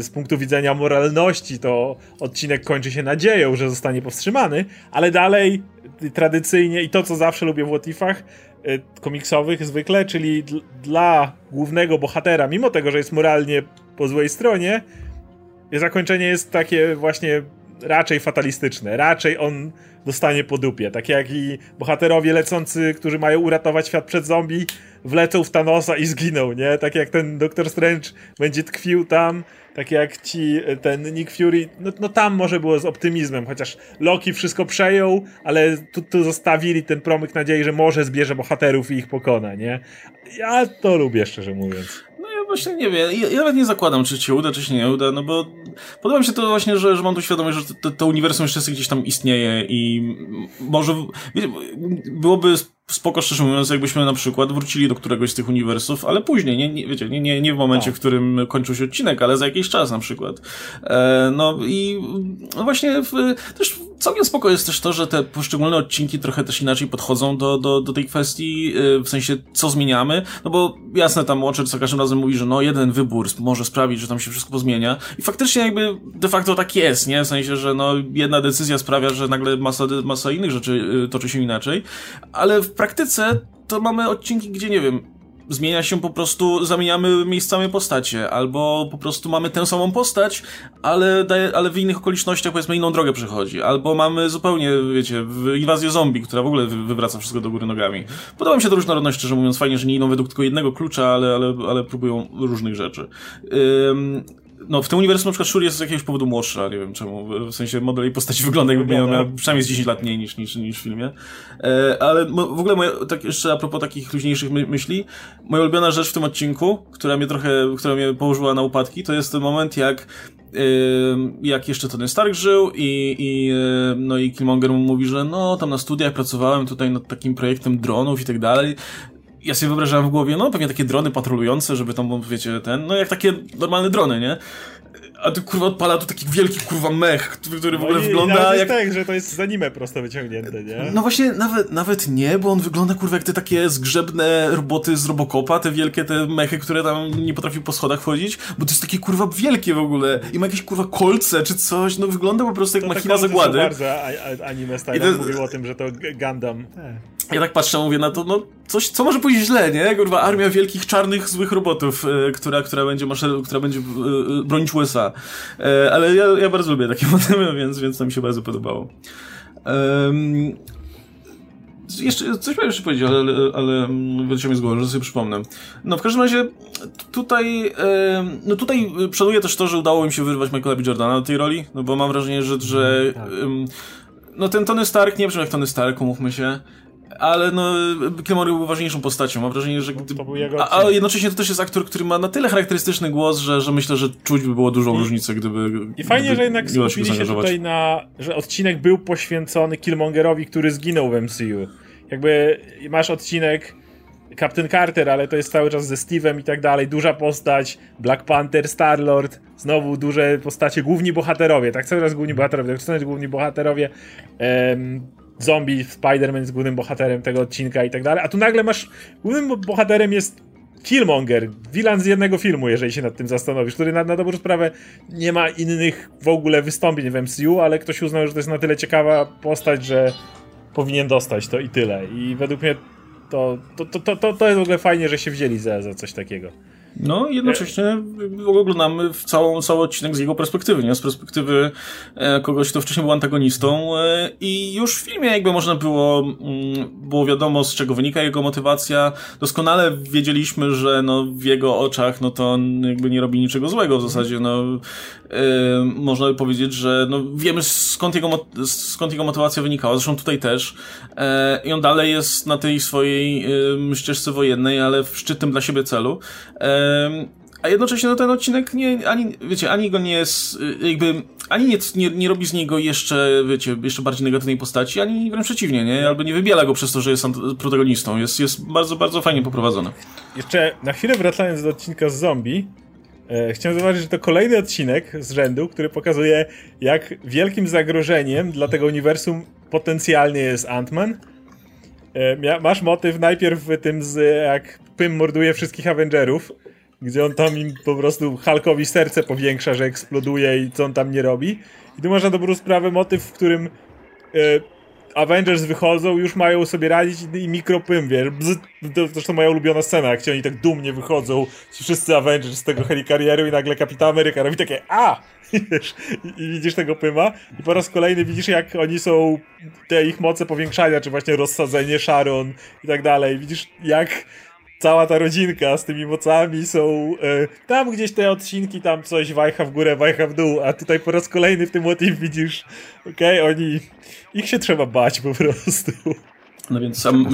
z punktu widzenia moralności to odcinek kończy się nadzieją, że zostanie powstrzymany, ale dalej y, tradycyjnie i to, co zawsze lubię w Łotifach e, komiksowych zwykle, czyli dl, dla głównego bohatera, mimo tego, że jest moralnie po złej stronie, zakończenie jest takie właśnie raczej fatalistyczne. Raczej on dostanie po dupie. Tak jak i bohaterowie lecący, którzy mają uratować świat przed zombie, wlecą w Thanosa i zginą, nie? Tak jak ten Doctor Strange będzie tkwił tam, tak jak ci, ten Nick Fury, no, no tam może było z optymizmem, chociaż Loki wszystko przejął, ale tu, tu zostawili ten promyk nadziei, że może zbierze bohaterów i ich pokona, nie? Ja to lubię, szczerze mówiąc. Właśnie nie wiem, ja, ja nawet nie zakładam, czy się uda, czy się nie uda, no bo podoba mi się to właśnie, że, że mam tu świadomość, że to, to, to uniwersum jeszcze gdzieś tam istnieje i może, wiecie, byłoby spoko, szczerze mówiąc, jakbyśmy na przykład wrócili do któregoś z tych uniwersów, ale później, nie, nie wiecie, nie, nie, nie w momencie, w którym kończył się odcinek, ale za jakiś czas na przykład. E, no i no właśnie w, też całkiem spoko jest też to, że te poszczególne odcinki trochę też inaczej podchodzą do, do, do tej kwestii, e, w sensie co zmieniamy, no bo jasne tam Watcher co każdym razem mówi, że no jeden wybór może sprawić, że tam się wszystko pozmienia i faktycznie jakby de facto tak jest, nie? W sensie, że no jedna decyzja sprawia, że nagle masa, masa innych rzeczy y, toczy się inaczej, ale w praktyce to mamy odcinki, gdzie nie wiem, zmienia się po prostu, zamieniamy miejscami postacie, albo po prostu mamy tę samą postać, ale, daje, ale w innych okolicznościach powiedzmy inną drogę przechodzi, albo mamy zupełnie, wiecie, inwazję zombie, która w ogóle wy- wywraca wszystko do góry nogami. Podoba mi się to różnorodność, szczerze mówiąc, fajnie, że nie idą według tylko jednego klucza, ale, ale, ale próbują różnych rzeczy. Ym, no w tym uniwersum na przykład Shuri jest z jakiegoś powodu młodsza, nie wiem czemu, w sensie model jej postaci wygląda jakby miała, miała przynajmniej z 10 lat mniej niż, niż, niż w filmie. E, ale w ogóle moje, tak jeszcze a propos takich luźniejszych my, myśli, moja ulubiona rzecz w tym odcinku, która mnie trochę, która mnie położyła na upadki, to jest ten moment jak jak jeszcze Tony Stark żył i, i, no i Killmonger mu mówi, że no tam na studiach pracowałem tutaj nad takim projektem dronów i tak dalej ja sobie wyobrażałem w głowie, no pewnie takie drony patrolujące, żeby tam, wiecie, ten, no jak takie normalne drony, nie? a tu kurwa odpala tu taki wielki kurwa mech, który, który w ogóle no wygląda jak... tak, że to jest z anime prosto wyciągnięte, nie? No właśnie, nawet, nawet nie, bo on wygląda kurwa jak te takie zgrzebne roboty z Robocopa, te wielkie te mechy, które tam nie potrafią po schodach wchodzić, bo to jest takie kurwa wielkie w ogóle i ma jakieś kurwa kolce czy coś, no wygląda po prostu jak to machina zagłady. To bardzo anime style to... mówił o tym, że to Gundam. Ja tak patrzę, mówię na to, no coś, co może pójść źle, nie? Kurwa, armia wielkich, czarnych, złych robotów, e, która, która będzie, maszer, która będzie e, bronić USA. E, ale ja, ja bardzo lubię takie motywy, więc, więc to mi się bardzo podobało. Um, jeszcze coś miałem jeszcze powiedzieć, ale, ale, ale wyleciał mi z głowy, że sobie przypomnę. No w każdym razie tutaj, no tutaj przoduje też to, że udało im się wyrwać Michaela B. Jordana do tej roli, no bo mam wrażenie, że, że tak. no ten Tony Stark, nie wiem jak Tony Stark, umówmy się, ale no, Killmonger był ważniejszą postacią. Mam wrażenie, że. Gdy... a, jednocześnie to też jest aktor, który ma na tyle charakterystyczny głos, że, że myślę, że czuć by było dużą I, różnicę, gdyby. I fajnie, gdyby że jednak skupili się, się tutaj na. że odcinek był poświęcony Killmongerowi, który zginął w MCU. Jakby masz odcinek. Captain Carter, ale to jest cały czas ze Steve'em i tak dalej, duża postać, Black Panther, Star-Lord, znowu duże postacie, główni bohaterowie, tak cały czas główni bohaterowie, tak główni bohaterowie, um, zombie, Spider-Man jest głównym bohaterem tego odcinka i tak dalej, a tu nagle masz, głównym bohaterem jest Killmonger, wilan z jednego filmu, jeżeli się nad tym zastanowisz, który na, na dobrą sprawę nie ma innych w ogóle wystąpień w MCU, ale ktoś uznał, że to jest na tyle ciekawa postać, że powinien dostać to i tyle. I według mnie to, to, to, to, to jest w ogóle fajnie, że się wzięli za, za coś takiego. No jednocześnie oglądamy w całą, cały odcinek z jego perspektywy, nie? Z perspektywy e, kogoś, kto wcześniej był antagonistą e, i już w filmie jakby można było, mm, było wiadomo z czego wynika jego motywacja. Doskonale wiedzieliśmy, że no w jego oczach no to on jakby nie robi niczego złego w zasadzie, no e, można by powiedzieć, że no wiemy skąd jego, skąd jego motywacja wynikała, zresztą tutaj też i on dalej jest na tej swojej ścieżce wojennej, ale w szczytnym dla siebie celu a jednocześnie no, ten odcinek nie, ani, wiecie, ani go nie jest, jakby, ani nie, nie, nie robi z niego jeszcze, wiecie, jeszcze bardziej negatywnej postaci, ani wręcz przeciwnie, nie? Albo nie wybiela go przez to, że jest protagonistą. Jest, jest bardzo, bardzo fajnie poprowadzony. Jeszcze na chwilę wracając do odcinka z zombie, e, chciałem zauważyć, że to kolejny odcinek z rzędu, który pokazuje, jak wielkim zagrożeniem dla tego uniwersum potencjalnie jest Ant-Man. E, masz motyw najpierw w tym, z, jak Pym morduje wszystkich Avengerów, gdzie on tam im po prostu Hulkowi serce powiększa, że eksploduje i co on tam nie robi. I tu masz na dobrą sprawę motyw, w którym e, Avengers wychodzą, już mają sobie radzić i mikropym, wiesz, to zresztą moja ulubiona scena, jak ci oni tak dumnie wychodzą, ci wszyscy Avengers z tego helikarieru i nagle Kapitan Ameryka robi takie a! I, i widzisz tego pyma i po raz kolejny widzisz jak oni są, te ich moce powiększania, czy właśnie rozsadzenie Sharon i tak dalej, widzisz jak cała ta rodzinka z tymi mocami są e, tam gdzieś te odcinki, tam coś wajcha w górę, wajcha w dół, a tutaj po raz kolejny w tym motyw widzisz, okej, okay, oni, ich się trzeba bać po prostu. No więc sam,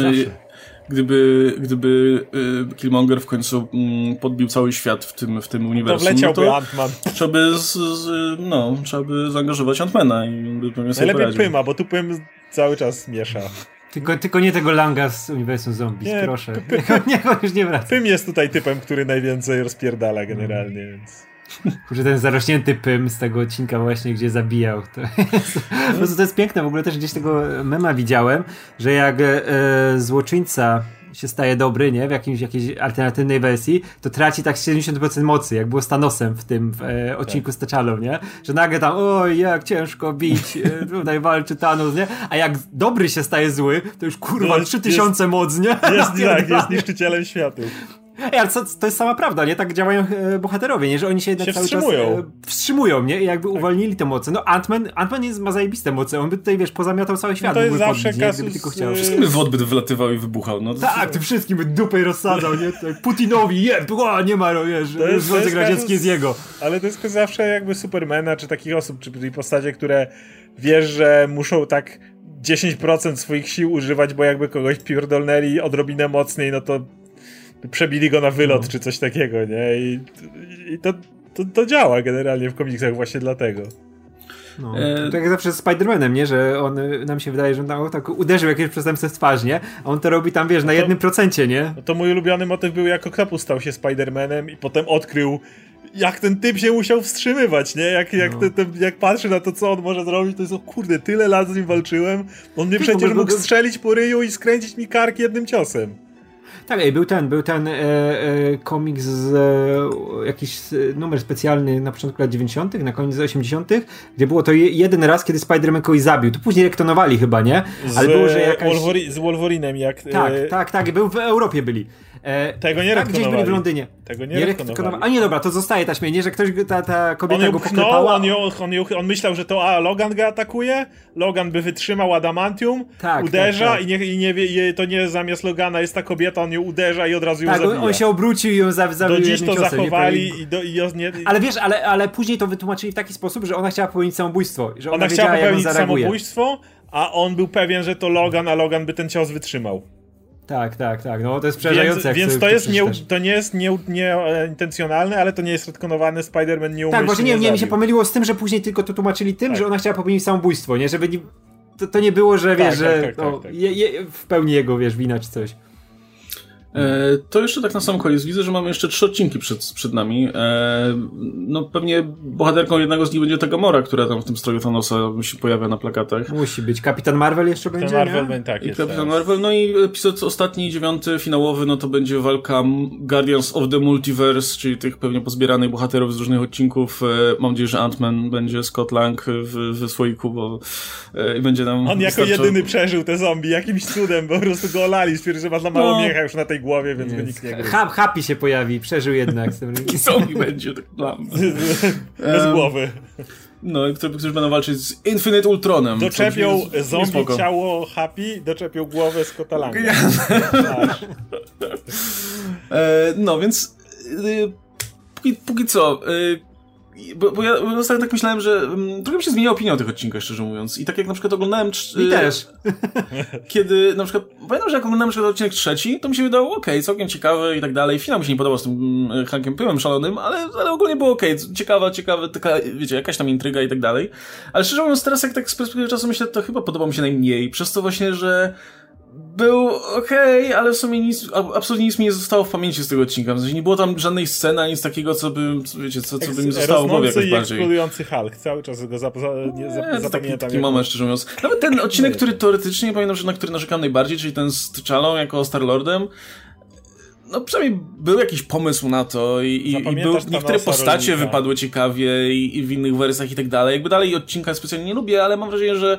gdyby, gdyby y, Killmonger w końcu mm, podbił cały świat w tym, w tym uniwersum, to wleciałby no Ant-Man. Trzeba by, z, z, no, trzeba by zaangażować Ant-Mana i by sobie Najlepiej Pyma, bo tu Pym cały czas miesza. Tylko, tylko nie tego Langa z uniwersum zombies, nie, proszę. Niech on już nie wraca. Pym jest tutaj typem, który najwięcej rozpierdala generalnie, mm. więc... Kurczę, ten zarośnięty Pym z tego odcinka właśnie, gdzie zabijał. To jest, no to jest piękne, w ogóle też gdzieś tego mema widziałem, że jak e, złoczyńca się staje dobry, nie? W jakimś, jakiejś alternatywnej wersji, to traci tak 70% mocy, jak było z Thanosem w tym w, e, odcinku tak. z T'Challą, nie? Że nagle tam, oj, jak ciężko bić, e, tutaj walczy Thanos, nie? A jak dobry się staje zły, to już kurwa no, 3000 moc, nie? Jest, tak, jest niszczycielem światów. Ej, ale co, to jest sama prawda, nie? Tak działają e, bohaterowie, nie? Że oni się jednak Się cały wstrzymują. czas e, wstrzymują, nie? I jakby uwolnili te moce. No Ant-Man, Ant-Man jest, ma zajebiste moce, on by tutaj, wiesz, pozamiatał cały świat. to jest zawsze podbić, kasus, tylko chciał. y, Wszystkim by wod by wylatywał i wybuchał, no. Tak, tym wszystkim by dupę rozsadzał, nie? Tutaj Putinowi, je, o, nie ma, no wiesz, To jest- to Związek jest Radziecki jest jego. Ale to jest zawsze jakby Supermana, czy takich osób, czy tej postacie, które wiesz, że muszą tak 10% swoich sił używać, bo jakby kogoś pierdolnęli odrobinę mocniej, no to przebili go na wylot, No. czy coś takiego, nie? I, i to, to, to działa generalnie w komiksach właśnie dlatego. No. E, Tak jak zawsze z Spider-Manem, nie? Że on, y, nam się wydaje, że on tam, tak uderzył jakieś przestępstwo w twarz, nie? A on to robi tam, wiesz, na to- jednym procencie, nie? No to mój ulubiony motyw był, jak Octopus stał się Spider-Manem i potem odkrył, jak ten typ się musiał wstrzymywać, nie? Jak, jak, No. ten, ten, jak patrzy na to, co on może zrobić, to jest, o kurde, tyle lat z nim walczyłem, on mnie Ty, przecież mógł strzelić po ryju i skręcić mi kark jednym ciosem. Tak, ej, był ten, był ten e, e, komiks z e, jakiś e, numer specjalny na początku lat 90., na koniec 80., gdzie było to je, jeden raz, kiedy Spider-Man kogoś zabił. To później rektonowali chyba, nie? Z, Ale było, że jakaś... Z Wolverinem, jak... Tak, e, tak, tak, był w Europie byli. E, Tego nie tak, gdzieś byli w. Londynie. Tego nie, Nie. A nie, dobra, to zostaje ta śmienie, że ktoś, ta, ta On kobieta ją go pchnął, poklepała. on, ją, on, ją, on myślał, że to a, Logan go atakuje, Logan by wytrzymał adamantium, Tak, uderza tak, tak. i, nie, i nie wie, i to nie zamiast Logana jest ta kobieta, on ją uderza i od razu ją Tak, on, zabija. on się obrócił i ją za- zabił Do dziś to ciosem, zachowali i, do, i, nie, Ale wiesz, ale, ale później to wytłumaczyli w taki sposób, że ona chciała popełnić samobójstwo. Że ona, ona chciała on popełnić samobójstwo, a on był pewien, że to Logan, a Logan by ten cios wytrzymał. Tak, tak, tak. No to jest przerażające. Więc, więc to, jest nie, to nie jest nie, nie, e, ale to nie jest retkonowany Spider-Man nie Tak, właśnie nie, nie, mi się pomyliło z tym, że później tylko to tłumaczyli tym, Tak. że ona chciała popełnić samobójstwo, nie? Żeby nie, to, to nie było, że wiesz, Tak, że tak, tak, o, tak, tak. Je, je, w pełni jego, wiesz, wina czy coś. E, to jeszcze tak na sam koniec. Widzę, że mamy jeszcze trzy odcinki przed, przed nami. E, no pewnie bohaterką jednego z nich będzie ta Gamora, która tam w tym stroju Thanosa się pojawia na plakatach. Musi być. Kapitan Marvel jeszcze Ten będzie, Marvel nie? będzie tak I jest. Kapitan teraz. Marvel, no i epizod ostatni, dziewiąty, finałowy, no to będzie walka Guardians of the Multiverse, czyli tych pewnie pozbieranych bohaterów z różnych odcinków. E, mam nadzieję, że Ant-Man będzie Scott Lang w, w słoiku, bo i będzie nam On jako jedyny przeżył te zombie, jakimś cudem, po prostu go olali, stwierdził, że ma za mało No. miecha już na tej głowie, więc go Jest. nikt nie gryzł. Ha, happy się pojawi, przeżył jednak. z tym- Zombie będzie, tak. Bez głowy. No, i którzy, którzy będą walczyć z Infinite Ultronem. Doczepią brzmi zombie spoko. ciało Happy, doczepią głowę z kotalami. E, no, więc y, póki, póki co, y, bo, bo ja ostatnio tak myślałem, że mm, trochę mi się zmieniła opinia o tych odcinkach, szczerze mówiąc. I tak jak na przykład oglądałem... y, też. Kiedy na przykład, pamiętam, że jak oglądałem na przykład odcinek trzeci, to mi się wydało okej, całkiem ciekawy i tak dalej. Finał mi się nie podobał z tym mm, Hankiem Pyłem szalonym, ale, ale ogólnie było okej, ciekawa, ciekawa, taka, wiecie, jakaś tam intryga i tak dalej. Ale szczerze mówiąc, teraz jak tak z perspektywy czasu myślę, to chyba podobał mi się najmniej, przez to właśnie, że był okej, ale w sumie nic, absolutnie nic mi nie zostało w pamięci z tego odcinka. W sensie nie było tam żadnej sceny, ani nic takiego, co by, wiecie, co, co by mi zostało w głowie jakoś bardziej. eksplodujący Hulk. Cały czas go zap, za, nie, zap, taki, zapamiętam. taki jak- moment, szczerze mówiąc. Nawet ten odcinek, który teoretycznie pamiętam, że na który narzekam najbardziej, czyli ten z T'Challą jako Star-Lordem, no przynajmniej był jakiś pomysł na to i, i, i był, niektóre postacie rolnika. wypadły ciekawie i, i w innych wersjach i tak dalej. Jakby dalej odcinka specjalnie nie lubię, ale mam wrażenie, że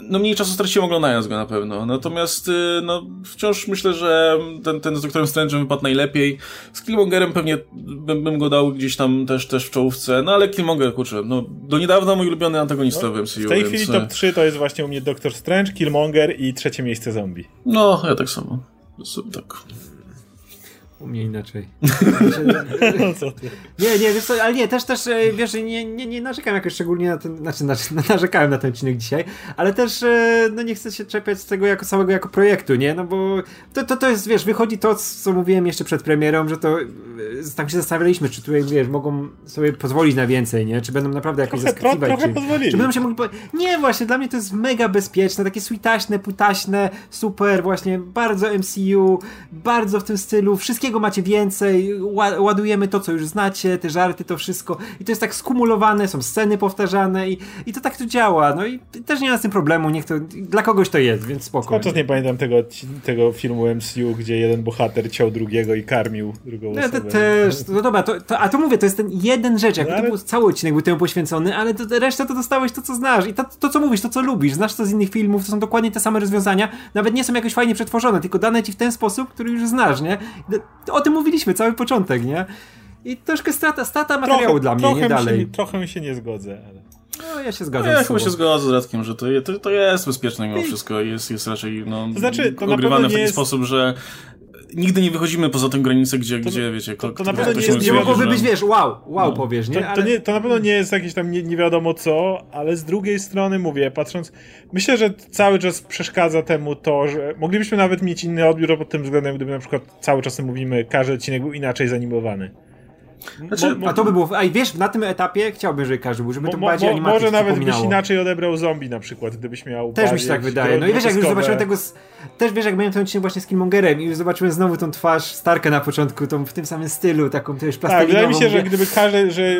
no mniej czasu straciłem oglądając go na pewno. Natomiast y, no wciąż myślę, że ten, ten z Doktorem Strange'em wypadł najlepiej. Z Killmongerem pewnie bym, bym go dał gdzieś tam też, też w czołówce, no ale Killmonger, kurczę, no do niedawna mój ulubiony antagonista w MCU, W tej więc, chwili e, top 3 to jest właśnie u mnie Doctor Strange, Killmonger i trzecie miejsce zombie. No, ja tak samo. Tak. U mnie inaczej. Nie, nie, wiesz co, ale nie, też, też, e, wiesz, nie, nie, nie narzekam jakoś szczególnie na ten, znaczy, znaczy narzekałem na ten odcinek dzisiaj, ale też, e, no nie chcę się czepiać z tego jako samego, jako projektu, nie, no bo to, to, to jest, wiesz, wychodzi to, co mówiłem jeszcze przed premierą, że to, e, tak się zastanawialiśmy, czy tutaj, wiesz, mogą sobie pozwolić na więcej, nie, czy będą naprawdę jakoś Trochę, tro, zaskakiwać, trochę czy, pozwolili. czy będą się mogli. Po... Nie, właśnie, dla mnie to jest mega bezpieczne, takie sweetaśne, putaśne, super, właśnie, bardzo MCU, bardzo w tym stylu, wszystkiego macie więcej, ła- ładujemy to, co już znacie, te żarty, to wszystko. I to jest tak skumulowane, są sceny powtarzane i, i to tak tu działa. No i też nie ma z tym problemu, niech to. Dla kogoś to jest, więc spoko. Cały nie pamiętam tego, tego filmu MCU, gdzie jeden bohater ciął drugiego i karmił drugą No, to też, no dobra, to, to, a to mówię, to jest ten jeden rzecz, jakby No, to ale- był cały odcinek był temu poświęcony, ale to, resztę to dostałeś to, co znasz i to, to, co mówisz, to, co lubisz, znasz to z innych filmów, to są dokładnie te same rozwiązania, nawet nie są jakoś fajnie przetworzone, tylko dane ci w ten sposób, który już znasz, nie? O tym mówiliśmy, cały początek, nie? I troszkę strata, strata materiału trochę, dla mnie, nie dalej. Się, trochę się nie zgodzę, ale... No, ja się zgadzam. Ja chyba się zgodzę z Radkiem, że to, to, to jest bezpieczne mimo wszystko. Jest, jest raczej no, to znaczy, to ogrywane w taki jest... sposób, że nigdy nie wychodzimy poza tę granicę, gdzie, to, gdzie wiecie, to, to na pewno nie, jest, nie mogłoby być, wiesz, wow, wow no. powiesz, nie? To, ale... to nie? to na pewno nie jest jakieś tam nie, nie, wiadomo co, ale z drugiej strony mówię, patrząc, myślę, że cały czas przeszkadza temu to, że moglibyśmy nawet mieć inny odbiór pod tym względem, gdyby na przykład cały czas mówimy, każdy odcinek był inaczej zanimowany. Znaczy, mo, a to by było. A wiesz, na tym etapie chciałbym, żeby każdy był, żeby to mo, bardziej mo, Może nawet byś inaczej odebrał zombie na przykład, gdybyś miał. Też mi się tak wydaje. No i wiesz, jak już zobaczyłem tego. Też wiesz, jak miałem ten odcinek właśnie z Killmongerem i już zobaczyłem znowu tą twarz Starka na początku, tą w tym samym stylu, taką też plastikinową. Tak, wydaje mi się, że gdyby każdy, że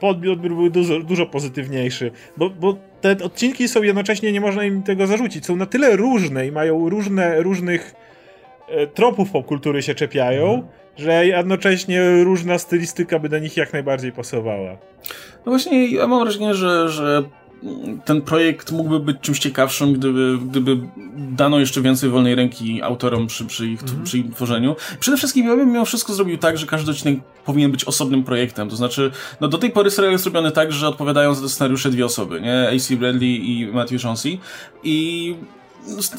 odbiór był dużo, dużo pozytywniejszy, bo, bo te odcinki są jednocześnie, nie można im tego zarzucić, są na tyle różne i mają różne, różnych e, tropów popkultury się czepiają, mhm że jednocześnie różna stylistyka by do nich jak najbardziej pasowała. No właśnie, ja mam wrażenie, że, że ten projekt mógłby być czymś ciekawszym, gdyby, gdyby dano jeszcze więcej wolnej ręki autorom przy, przy, ich, -hmm. przy ich tworzeniu. Przede wszystkim ja bym mimo wszystko zrobił tak, że każdy odcinek powinien być osobnym projektem. To znaczy, no do tej pory serial jest robiony tak, że odpowiadają za te scenariusze dwie osoby, nie? AC Bradley i Matthew Chauncey. I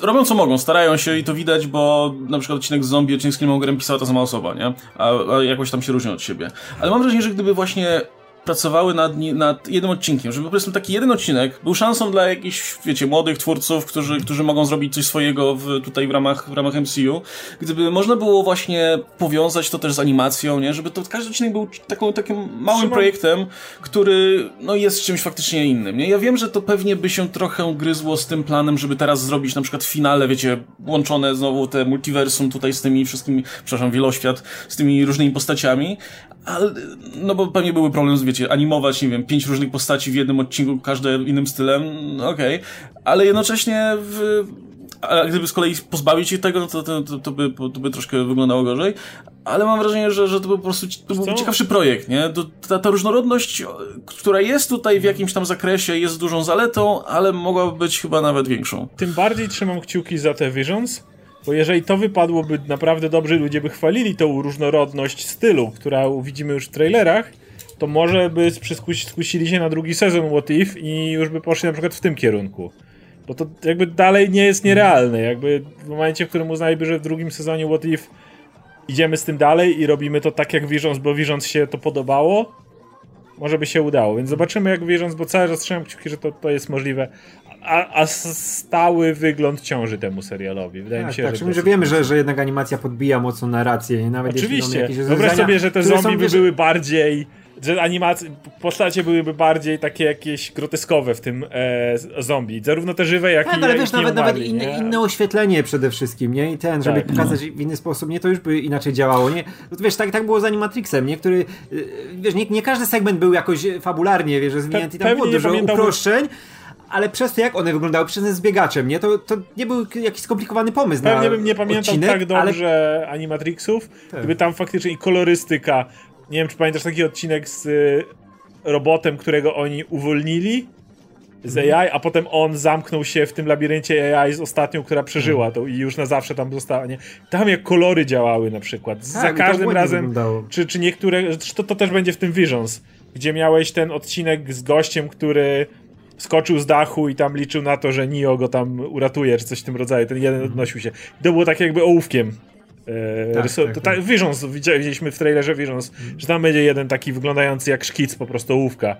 robią co mogą, starają się i to widać, bo na przykład odcinek z zombie, odcinek z Killmongerem pisała ta sama osoba, nie? A, a jakoś tam się różnią od siebie. Ale mam wrażenie, że gdyby właśnie pracowały nad, nad jednym odcinkiem, żeby po prostu taki jeden odcinek był szansą dla jakichś, wiecie, młodych twórców, którzy, którzy mogą zrobić coś swojego w, tutaj w ramach, w ramach MCU. Gdyby można było właśnie powiązać to też z animacją, nie? Żeby to każdy odcinek był taką, takim małym projektem, który no, jest czymś faktycznie innym, nie? Ja wiem, że to pewnie by się trochę gryzło z tym planem, żeby teraz zrobić na przykład finale, wiecie, łączone znowu te multiversum tutaj z tymi wszystkimi, przepraszam, wieloświat, z tymi różnymi postaciami, ale, no bo pewnie byłby problem z, wiecie, animować, nie wiem, pięć różnych postaci w jednym odcinku, każde innym stylem, no okej, okay. ale jednocześnie w, a gdyby z kolei pozbawić ich tego, no to, to, to, to, by, to by troszkę wyglądało gorzej. Ale mam wrażenie, że, że to był po prostu to był ciekawszy projekt, nie? Ta, ta różnorodność, która jest tutaj w jakimś tam zakresie, jest dużą zaletą, ale mogłaby być chyba nawet większą. Tym bardziej trzymam kciuki za te Visions, bo jeżeli to wypadłoby naprawdę dobrze, ludzie by chwalili tą różnorodność stylu, która widzimy już w trailerach, to może by skusili się na drugi sezon What If i już by poszli na przykład w tym kierunku. Bo to jakby dalej nie jest nierealne. Jakby w momencie, w którym uznaliby, że w drugim sezonie What If idziemy z tym dalej i robimy to tak jak Visions, bo Visions się to podobało, może by się udało. Więc zobaczymy jak Visions, bo cały czas trzymam kciuki, że to, to jest możliwe a, a, stały wygląd ciąży temu serialowi. Wydaje tak, mi się, tak, że, że wiemy, że, że jednak animacja podbija mocno narrację. Nawet Oczywiście. Wyobraź sobie, że te zombie by były bardziej że animacje, postacie byłyby bardziej takie jakieś groteskowe w tym e, zombie. Zarówno te żywe, jak tak, i ale wiesz, nawet, umarli, nawet inne, inne, oświetlenie przede wszystkim, nie? I ten, żeby tak, pokazać no. w inny sposób, nie? To już by inaczej działało, nie? No, wiesz, tak, tak było z Animatrixem, nie? Który, y, wiesz, nie, nie każdy segment był jakoś fabularnie, wiesz, rozwinięty i tam było dużo uproszczeń, ale przez to, jak one wyglądały przez z biegaczem, nie? To, to nie był jakiś skomplikowany pomysł Pewnie bym nie pamiętał odcinek, tak dobrze ale... Animatrixów, tak. gdyby tam faktycznie i kolorystyka. Nie wiem, czy pamiętasz taki odcinek z y, robotem, którego oni uwolnili z mhm. AI, a potem on zamknął się w tym labiryncie AI z ostatnią, która przeżyła mhm. to i już na zawsze tam została, nie? Tam jak kolory działały na przykład. Za tak, każdym razem, czy, czy niektóre, czy to, to też będzie w tym Visions, gdzie miałeś ten odcinek z gościem, który skoczył z dachu i tam liczył na to, że Nio go tam uratuje, czy coś w tym rodzaju. Ten jeden mhm. odnosił się. To było tak jakby ołówkiem. E, tak, rysu- tak, tak. Visions, widzieliśmy w trailerze Visions, że tam będzie jeden taki wyglądający jak szkic, po prostu ołówka.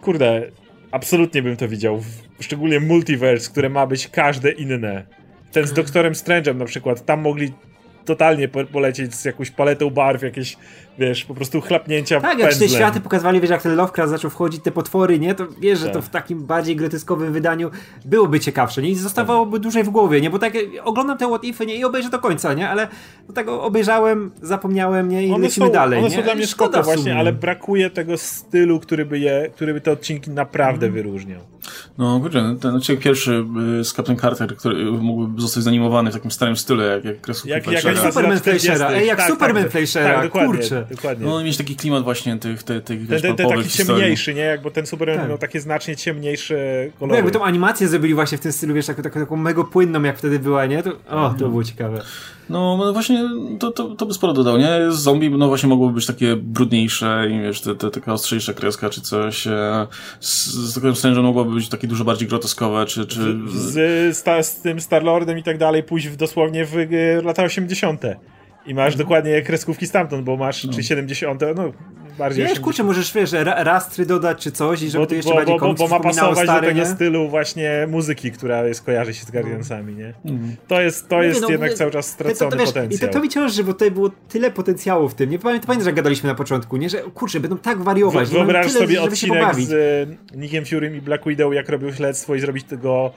Kurde, absolutnie bym to widział. Szczególnie multiverse, które ma być każde inne. Ten z Doktorem Strange'em na przykład, tam mogli totalnie polecieć z jakąś paletą barw, jakieś wiesz, po prostu chlapnięcia Tak, jak te światy pokazywali, wiesz, jak ten Lovecraft zaczął wchodzić, te potwory, nie, to wiesz, że to tak. w takim bardziej groteskowym wydaniu byłoby ciekawsze, nie, i zostawałoby tak. dłużej w głowie, nie, bo tak oglądam te What Ify, nie, i obejrzę do końca, nie, ale do tego obejrzałem, zapomniałem, nie, i one lecimy są, dalej, one nie? są dla mnie szkoda właśnie, ale brakuje tego stylu, który by je, który by te odcinki naprawdę mm. wyróżniał. No, kurczę, ten odcinek pierwszy y, z Captain Carter, który mógłby zostać zanimowany w takim starym stylu, jak, jak Jak, jak Superman Fleischera, ej, jak tak, Superman tak, Fleischera, tak, kurczę. Dokładnie. No mieć taki klimat właśnie tych, tych, tych ten, ten pulpowych taki historii. ciemniejszy, nie? Jakby ten Superman Tak. miał takie znacznie ciemniejsze No kolory. jakby tą animację zrobili właśnie w tym stylu, wiesz, taką, taką, taką mega płynną, jak wtedy była, nie? To, o, to było ciekawe. No no właśnie to, to, to by sporo dodał, nie? Zombie no właśnie mogłoby być takie brudniejsze i wiesz, te, te, taka ostrzejsza kreska czy coś. E, z, z takim Strange'em mogłoby być takie dużo bardziej groteskowe, czy... czy... z, sta, z tym Starlordem i tak dalej pójść w, dosłownie w y, lata 80. I masz dokładnie kreskówki stamtąd, bo masz czy 70, no bardziej Wiesz, 80. kurczę, możesz, wiesz, ra, rastry dodać czy coś i żeby bo, to jeszcze bo, bardziej bo, bo, ma pasować stare, do tego nie? stylu właśnie muzyki, która jest, kojarzy się z Guardiansami, nie? To jest, to Mówię, jest no, jednak cały czas To, stracony to, wiesz, I potencjał. to, to mi ciąży, bo tutaj było tyle potencjału w tym. Nie pamiętam, że gadaliśmy na początku, nie? Że kurczę, będą tak wariować. Wyobraź tyle, sobie żeby się odcinek pobawić. z y, Nickiem Furym i Black Widow, jak robił śledztwo i zrobić tego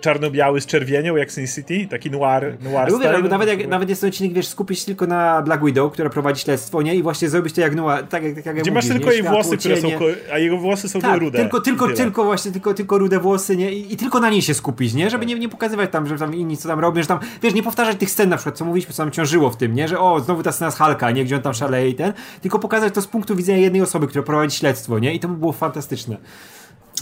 czarno-biały z czerwienią, jak Sin City, taki noir, noir mówię, style. nawet, jak, nawet jest ten odcinek, wiesz, skupić się tylko na Black Widow, która prowadzi śledztwo, nie? I właśnie zrobić to jak Noah, tak jak, tak jak Gdzie masz tylko nie? jej Światło, włosy, które są, a jego włosy są Tak, rude. tylko, tylko, tylko właśnie, tylko, tylko rude włosy, nie? I, I tylko na niej się skupić, nie? Żeby nie, nie pokazywać tam, że tam inni co tam robią, że tam, wiesz, nie powtarzać tych scen na przykład, co mówiliśmy, co nam ciążyło w tym, nie? Że o, znowu ta scena z Halka, nie? Gdzie on tam szaleje i ten, tylko pokazać to z punktu widzenia jednej osoby, która prowadzi śledztwo, nie? I to by było fantastyczne.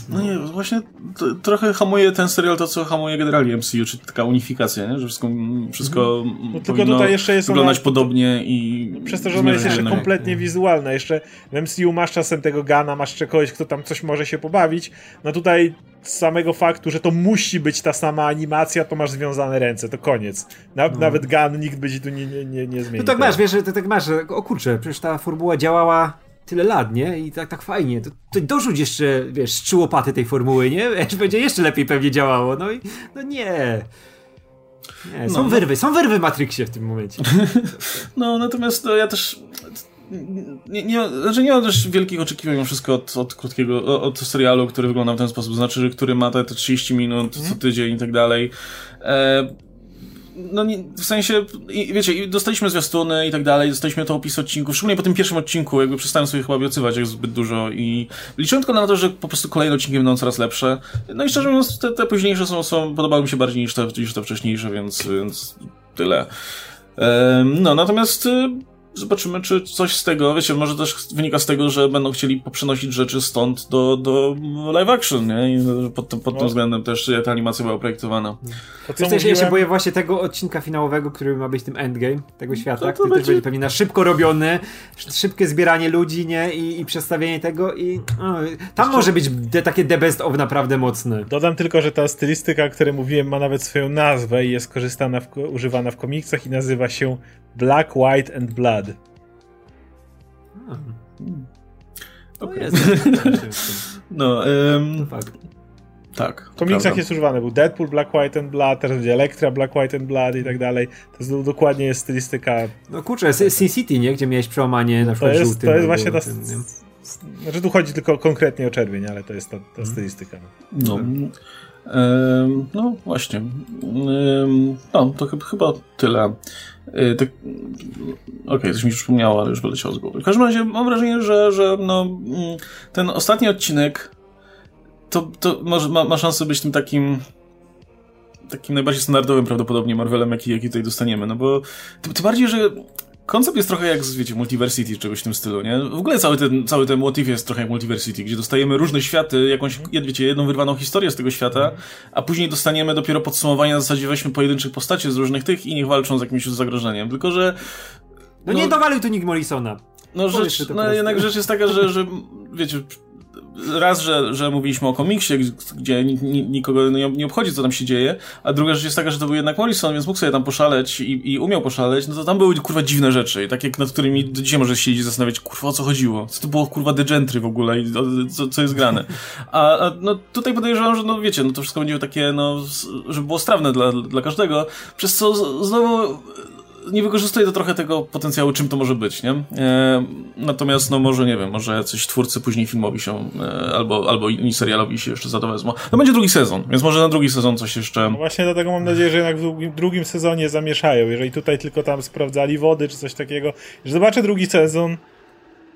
No nie, właśnie to, trochę hamuje ten serial to, co hamuje generalnie MCU, czyli taka unifikacja, nie? Że wszystko, wszystko No tylko tutaj jeszcze jest ona- wyglądać podobnie i... Przez to, że ona jest jeszcze jednego. kompletnie wizualna. Jeszcze w MCU masz czasem tego Gana, masz jeszcze kogoś, kto tam coś może się pobawić. No tutaj z samego faktu, że to musi być ta sama animacja, to masz związane ręce, to koniec. Na, Nawet Gun nikt by ci tu nie, nie, nie, nie zmienił. No tak masz, wiesz, że to tak masz, o kurczę, przecież ta formuła działała tyle lat, nie? I tak, tak fajnie. To, to dorzuć jeszcze, wiesz, trzy łopaty tej formuły, nie? Będzie jeszcze lepiej pewnie działało. No i no nie. Nie, są No. wyrwy, są wyrwy Matrixie w tym momencie. No, natomiast no, ja też... Nie, nie, znaczy nie mam też wielkich oczekiwań mimo wszystko od, od krótkiego, od serialu, który wygląda w ten sposób, znaczy, że który ma te, te 30 minut co tydzień i tak dalej. E, no nie, w sensie, wiecie, dostaliśmy zwiastuny i tak dalej, dostaliśmy to opis odcinków, szczególnie po tym pierwszym odcinku, jakby przestałem sobie chyba obiecywać jak zbyt dużo i liczyłem tylko na to, że po prostu kolejne odcinki będą coraz lepsze. No i szczerze mówiąc, te, te późniejsze są, są, podobały mi się bardziej niż te, niż te wcześniejsze, więc, więc tyle. No, natomiast y, zobaczymy, czy coś z tego, wiecie, może też wynika z tego, że będą chcieli poprzenosić rzeczy stąd do, do live action, nie? I pod, tym- pod tym No. względem też ta animacja była projektowana. To, co Wiesz, ja się mówiłem- boję właśnie tego odcinka finałowego, który ma być tym endgame tego świata, No to który też będzie- będzie pewnie na szybko robiony, sz- szybkie zbieranie ludzi, nie? I, i przestawienie tego i o, tam może być de, takie the best of naprawdę mocne. Dodam tylko, że ta stylistyka, o której mówiłem, ma nawet swoją nazwę i jest korzystana, w, używana w komiksach i nazywa się Black, White and Blood. To jest. No, Fakt. tak. W komiksach jest używany. Był Deadpool, Black, White and Blood, teraz będzie Elektra, Black, White and Blood i tak dalej. To jest do- dokładnie jest stylistyka. No kurczę, Sin City, nie? Gdzie miałeś przełamanie na To przykład jest, żółtym. to jest właśnie ta... tym? Znaczy tu chodzi tylko konkretnie o czerwień, ale to jest ta, ta stylistyka. No. Ym, no właśnie. No, to chyba, chyba tyle. Yy, tak, Okej, coś mi przypomniało, ale już wyleciało z głowy. W każdym razie mam wrażenie, że, że no, mm, ten ostatni odcinek to, to ma, ma szansę być tym takim takim najbardziej standardowym prawdopodobnie Marvelem, jaki, jaki tutaj dostaniemy, no bo tym bardziej, że koncept jest trochę jak, z, wiecie, Multiversity, czegoś w tym stylu, nie? W ogóle cały ten, cały ten motyw jest trochę jak Multiversity, gdzie dostajemy różne światy, jakąś, jed- wiecie, jedną wyrwaną historię z tego świata, a później dostaniemy dopiero podsumowanie na zasadzie weźmy pojedynczych postaci z różnych tych i niech walczą z jakimś zagrożeniem. Tylko, że No, nie dowalił tu nikt Morrisona. no, rzecz, no jednak rzecz jest taka, że, że wiecie, raz, że, że mówiliśmy o komiksie, gdzie ni- ni- nikogo nie, nie obchodzi, co tam się dzieje, a druga rzecz jest taka, że to był jednak Morrison, więc mógł sobie tam poszaleć i, i umiał poszaleć, no to tam były kurwa dziwne rzeczy, takie, nad którymi do dzisiaj może siedzieć i zastanawiać, kurwa, o co chodziło? Co to było kurwa The Gentry w ogóle i co, co jest grane? A, a no tutaj podejrzewam, że no wiecie, no to wszystko będzie takie, no, żeby było strawne dla, dla każdego, przez co znowu nie wykorzystuje to trochę tego potencjału, czym to może być, nie? E, natomiast, no może, nie wiem, może jacyś twórcy później filmowi się, e, albo, albo inni serialowi się jeszcze za to wezmą. No będzie drugi sezon, więc może na drugi sezon coś jeszcze... No właśnie dlatego mam nadzieję, że jednak w drugim, drugim sezonie zamieszają. Jeżeli tutaj tylko tam sprawdzali wody czy coś takiego, że zobaczę drugi sezon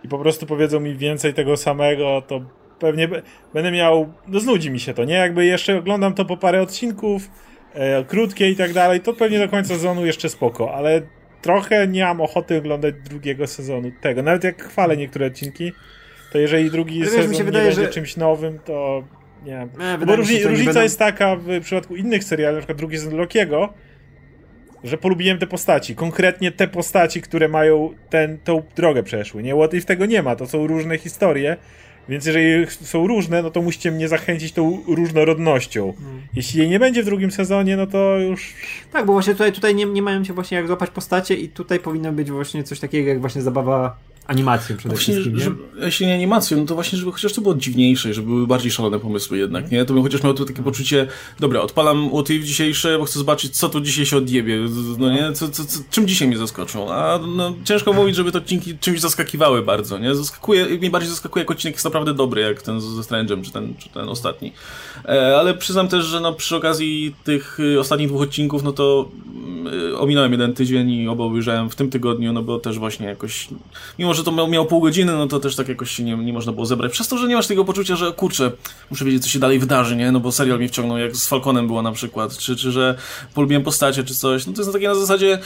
i po prostu powiedzą mi więcej tego samego, to pewnie będę miał. No znudzi mi się to, nie? Jakby jeszcze oglądam to po parę odcinków, e, krótkie i tak dalej, to pewnie do końca sezonu jeszcze spoko, ale trochę nie mam ochoty oglądać drugiego sezonu tego. Nawet jak chwalę niektóre odcinki, to jeżeli drugi sezon się nie wydaje, będzie że- czymś nowym, to nie wiem. E, Bo się, różni, oni różnica będą- jest taka w przypadku innych seriali, na przykład drugi sezon Lokiego, że polubiłem te postaci. Konkretnie te postaci, które mają ten, tą drogę przeszły. Nie, What If tego nie ma, to są różne historie. Więc jeżeli są różne, no to musicie mnie zachęcić tą różnorodnością. Hmm. Jeśli jej nie będzie w drugim sezonie, no to już Tak, bo właśnie tutaj, tutaj nie, nie mają się właśnie jak złapać postacie i tutaj powinno być właśnie coś takiego jak właśnie zabawa animacją przede Właśnie, wszystkim, żeby, jeśli nie animacją, no to właśnie, żeby chociaż to było dziwniejsze, żeby były bardziej szalone pomysły jednak, nie? To bym chociaż miał tu takie poczucie, dobra, odpalam What If dzisiejsze, bo chcę zobaczyć, co tu dzisiaj się odjebie, no nie? Co, co, co, czym dzisiaj mnie zaskoczą? A no, ciężko mówić, żeby te odcinki czymś zaskakiwały bardzo, nie? Zaskakuje, mnie bardziej zaskakuje, jak odcinek jest naprawdę dobry, jak ten ze Strange'em, czy ten, czy ten ostatni. E, ale przyznam też, że no, przy okazji tych y, ostatnich dwóch odcinków, no to y, ominąłem jeden tydzień i oba obejrzałem w tym tygodniu, no bo też właśnie jakoś, mimo że to miał, miał pół godziny, no to też tak jakoś się nie, nie można było zebrać. Przez to, że nie masz tego poczucia, że kurczę, muszę wiedzieć, co się dalej wydarzy, nie? No bo serial mnie wciągnął, jak z Falconem było na przykład, czy, czy że polubiłem postacie, czy coś. No to jest takie na zasadzie,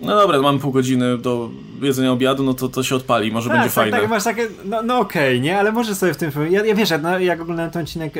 no dobra, mamy pół godziny do jedzenia obiadu, no to to się odpali, może będzie tak, fajne. tak, masz takie, no, no okej, nie, ale możesz sobie w tym, ja, ja wiesz, no, jak oglądałem ten odcinek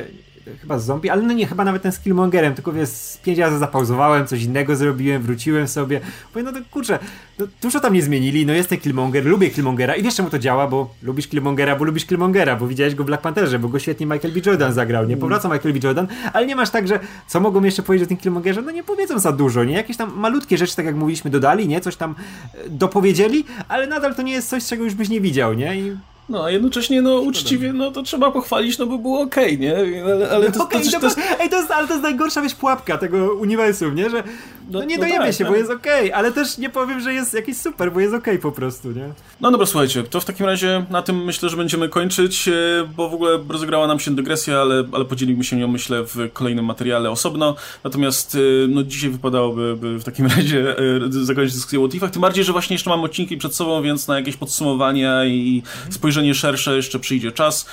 chyba z zombie, ale no nie, chyba nawet ten z Killmongerem, tylko wiesz, pięć razy zapauzowałem, coś innego zrobiłem, wróciłem sobie, bo no to kurczę, no, dużo tam nie zmienili, no jest ten Killmonger, lubię Killmongera i wiesz czemu to działa, bo lubisz Killmongera, bo lubisz Killmongera, bo widziałeś go w Black Pantherze, bo go świetnie Michael B. Jordan zagrał, nie? Powraca Michael B. Jordan, ale nie masz tak, że co mogą jeszcze powiedzieć o tym Killmongerze, no nie powiedzą za dużo, nie, jakieś tam malutkie rzeczy, tak jak mówiliśmy, dodali, nie, coś tam e, dopowiedzieli, ale nadal to nie jest coś, czego już byś nie widział, nie, i No, a jednocześnie, no, uczciwie, no, to trzeba pochwalić, no, bo było okej, nie? Ale, ale to, Okej, to, to, no to, jest... ej, to jest, ale to jest najgorsza wiesz, pułapka tego uniwersum, nie? Że no, No- nie no dojemy tak, się, tak. bo jest okej, ale też nie powiem, że jest jakiś super, bo jest okej po prostu, nie? No dobra, słuchajcie, to w takim razie na tym myślę, że będziemy kończyć, e, bo w ogóle rozegrała nam się dygresja, ale, ale podzielimy się nią, myślę, w kolejnym materiale osobno. Natomiast e, no, dzisiaj wypadałoby by w takim razie e, zakończyć dyskusję o Tifach, tym bardziej, że właśnie jeszcze mam odcinki przed sobą, więc na jakieś podsumowania i spojrzenie szersze jeszcze przyjdzie czas.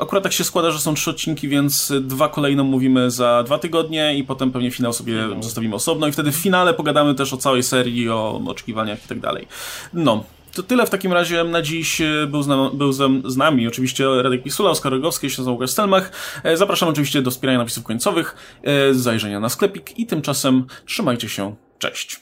Akurat tak się składa, że są trzy odcinki, więc dwa kolejne mówimy za dwa tygodnie i potem pewnie finał sobie zostawimy osobno i wtedy w finale pogadamy też o całej serii, o oczekiwaniach i tak dalej. No, to tyle w takim razie na dziś. E, Był z, nam, był z, nami oczywiście Radek Pisula, Oskar Rogowski, nazywam Łukasz Stelmach. E, Zapraszam oczywiście do wspierania napisów końcowych, e, zajrzenia na sklepik i tymczasem trzymajcie się. Cześć.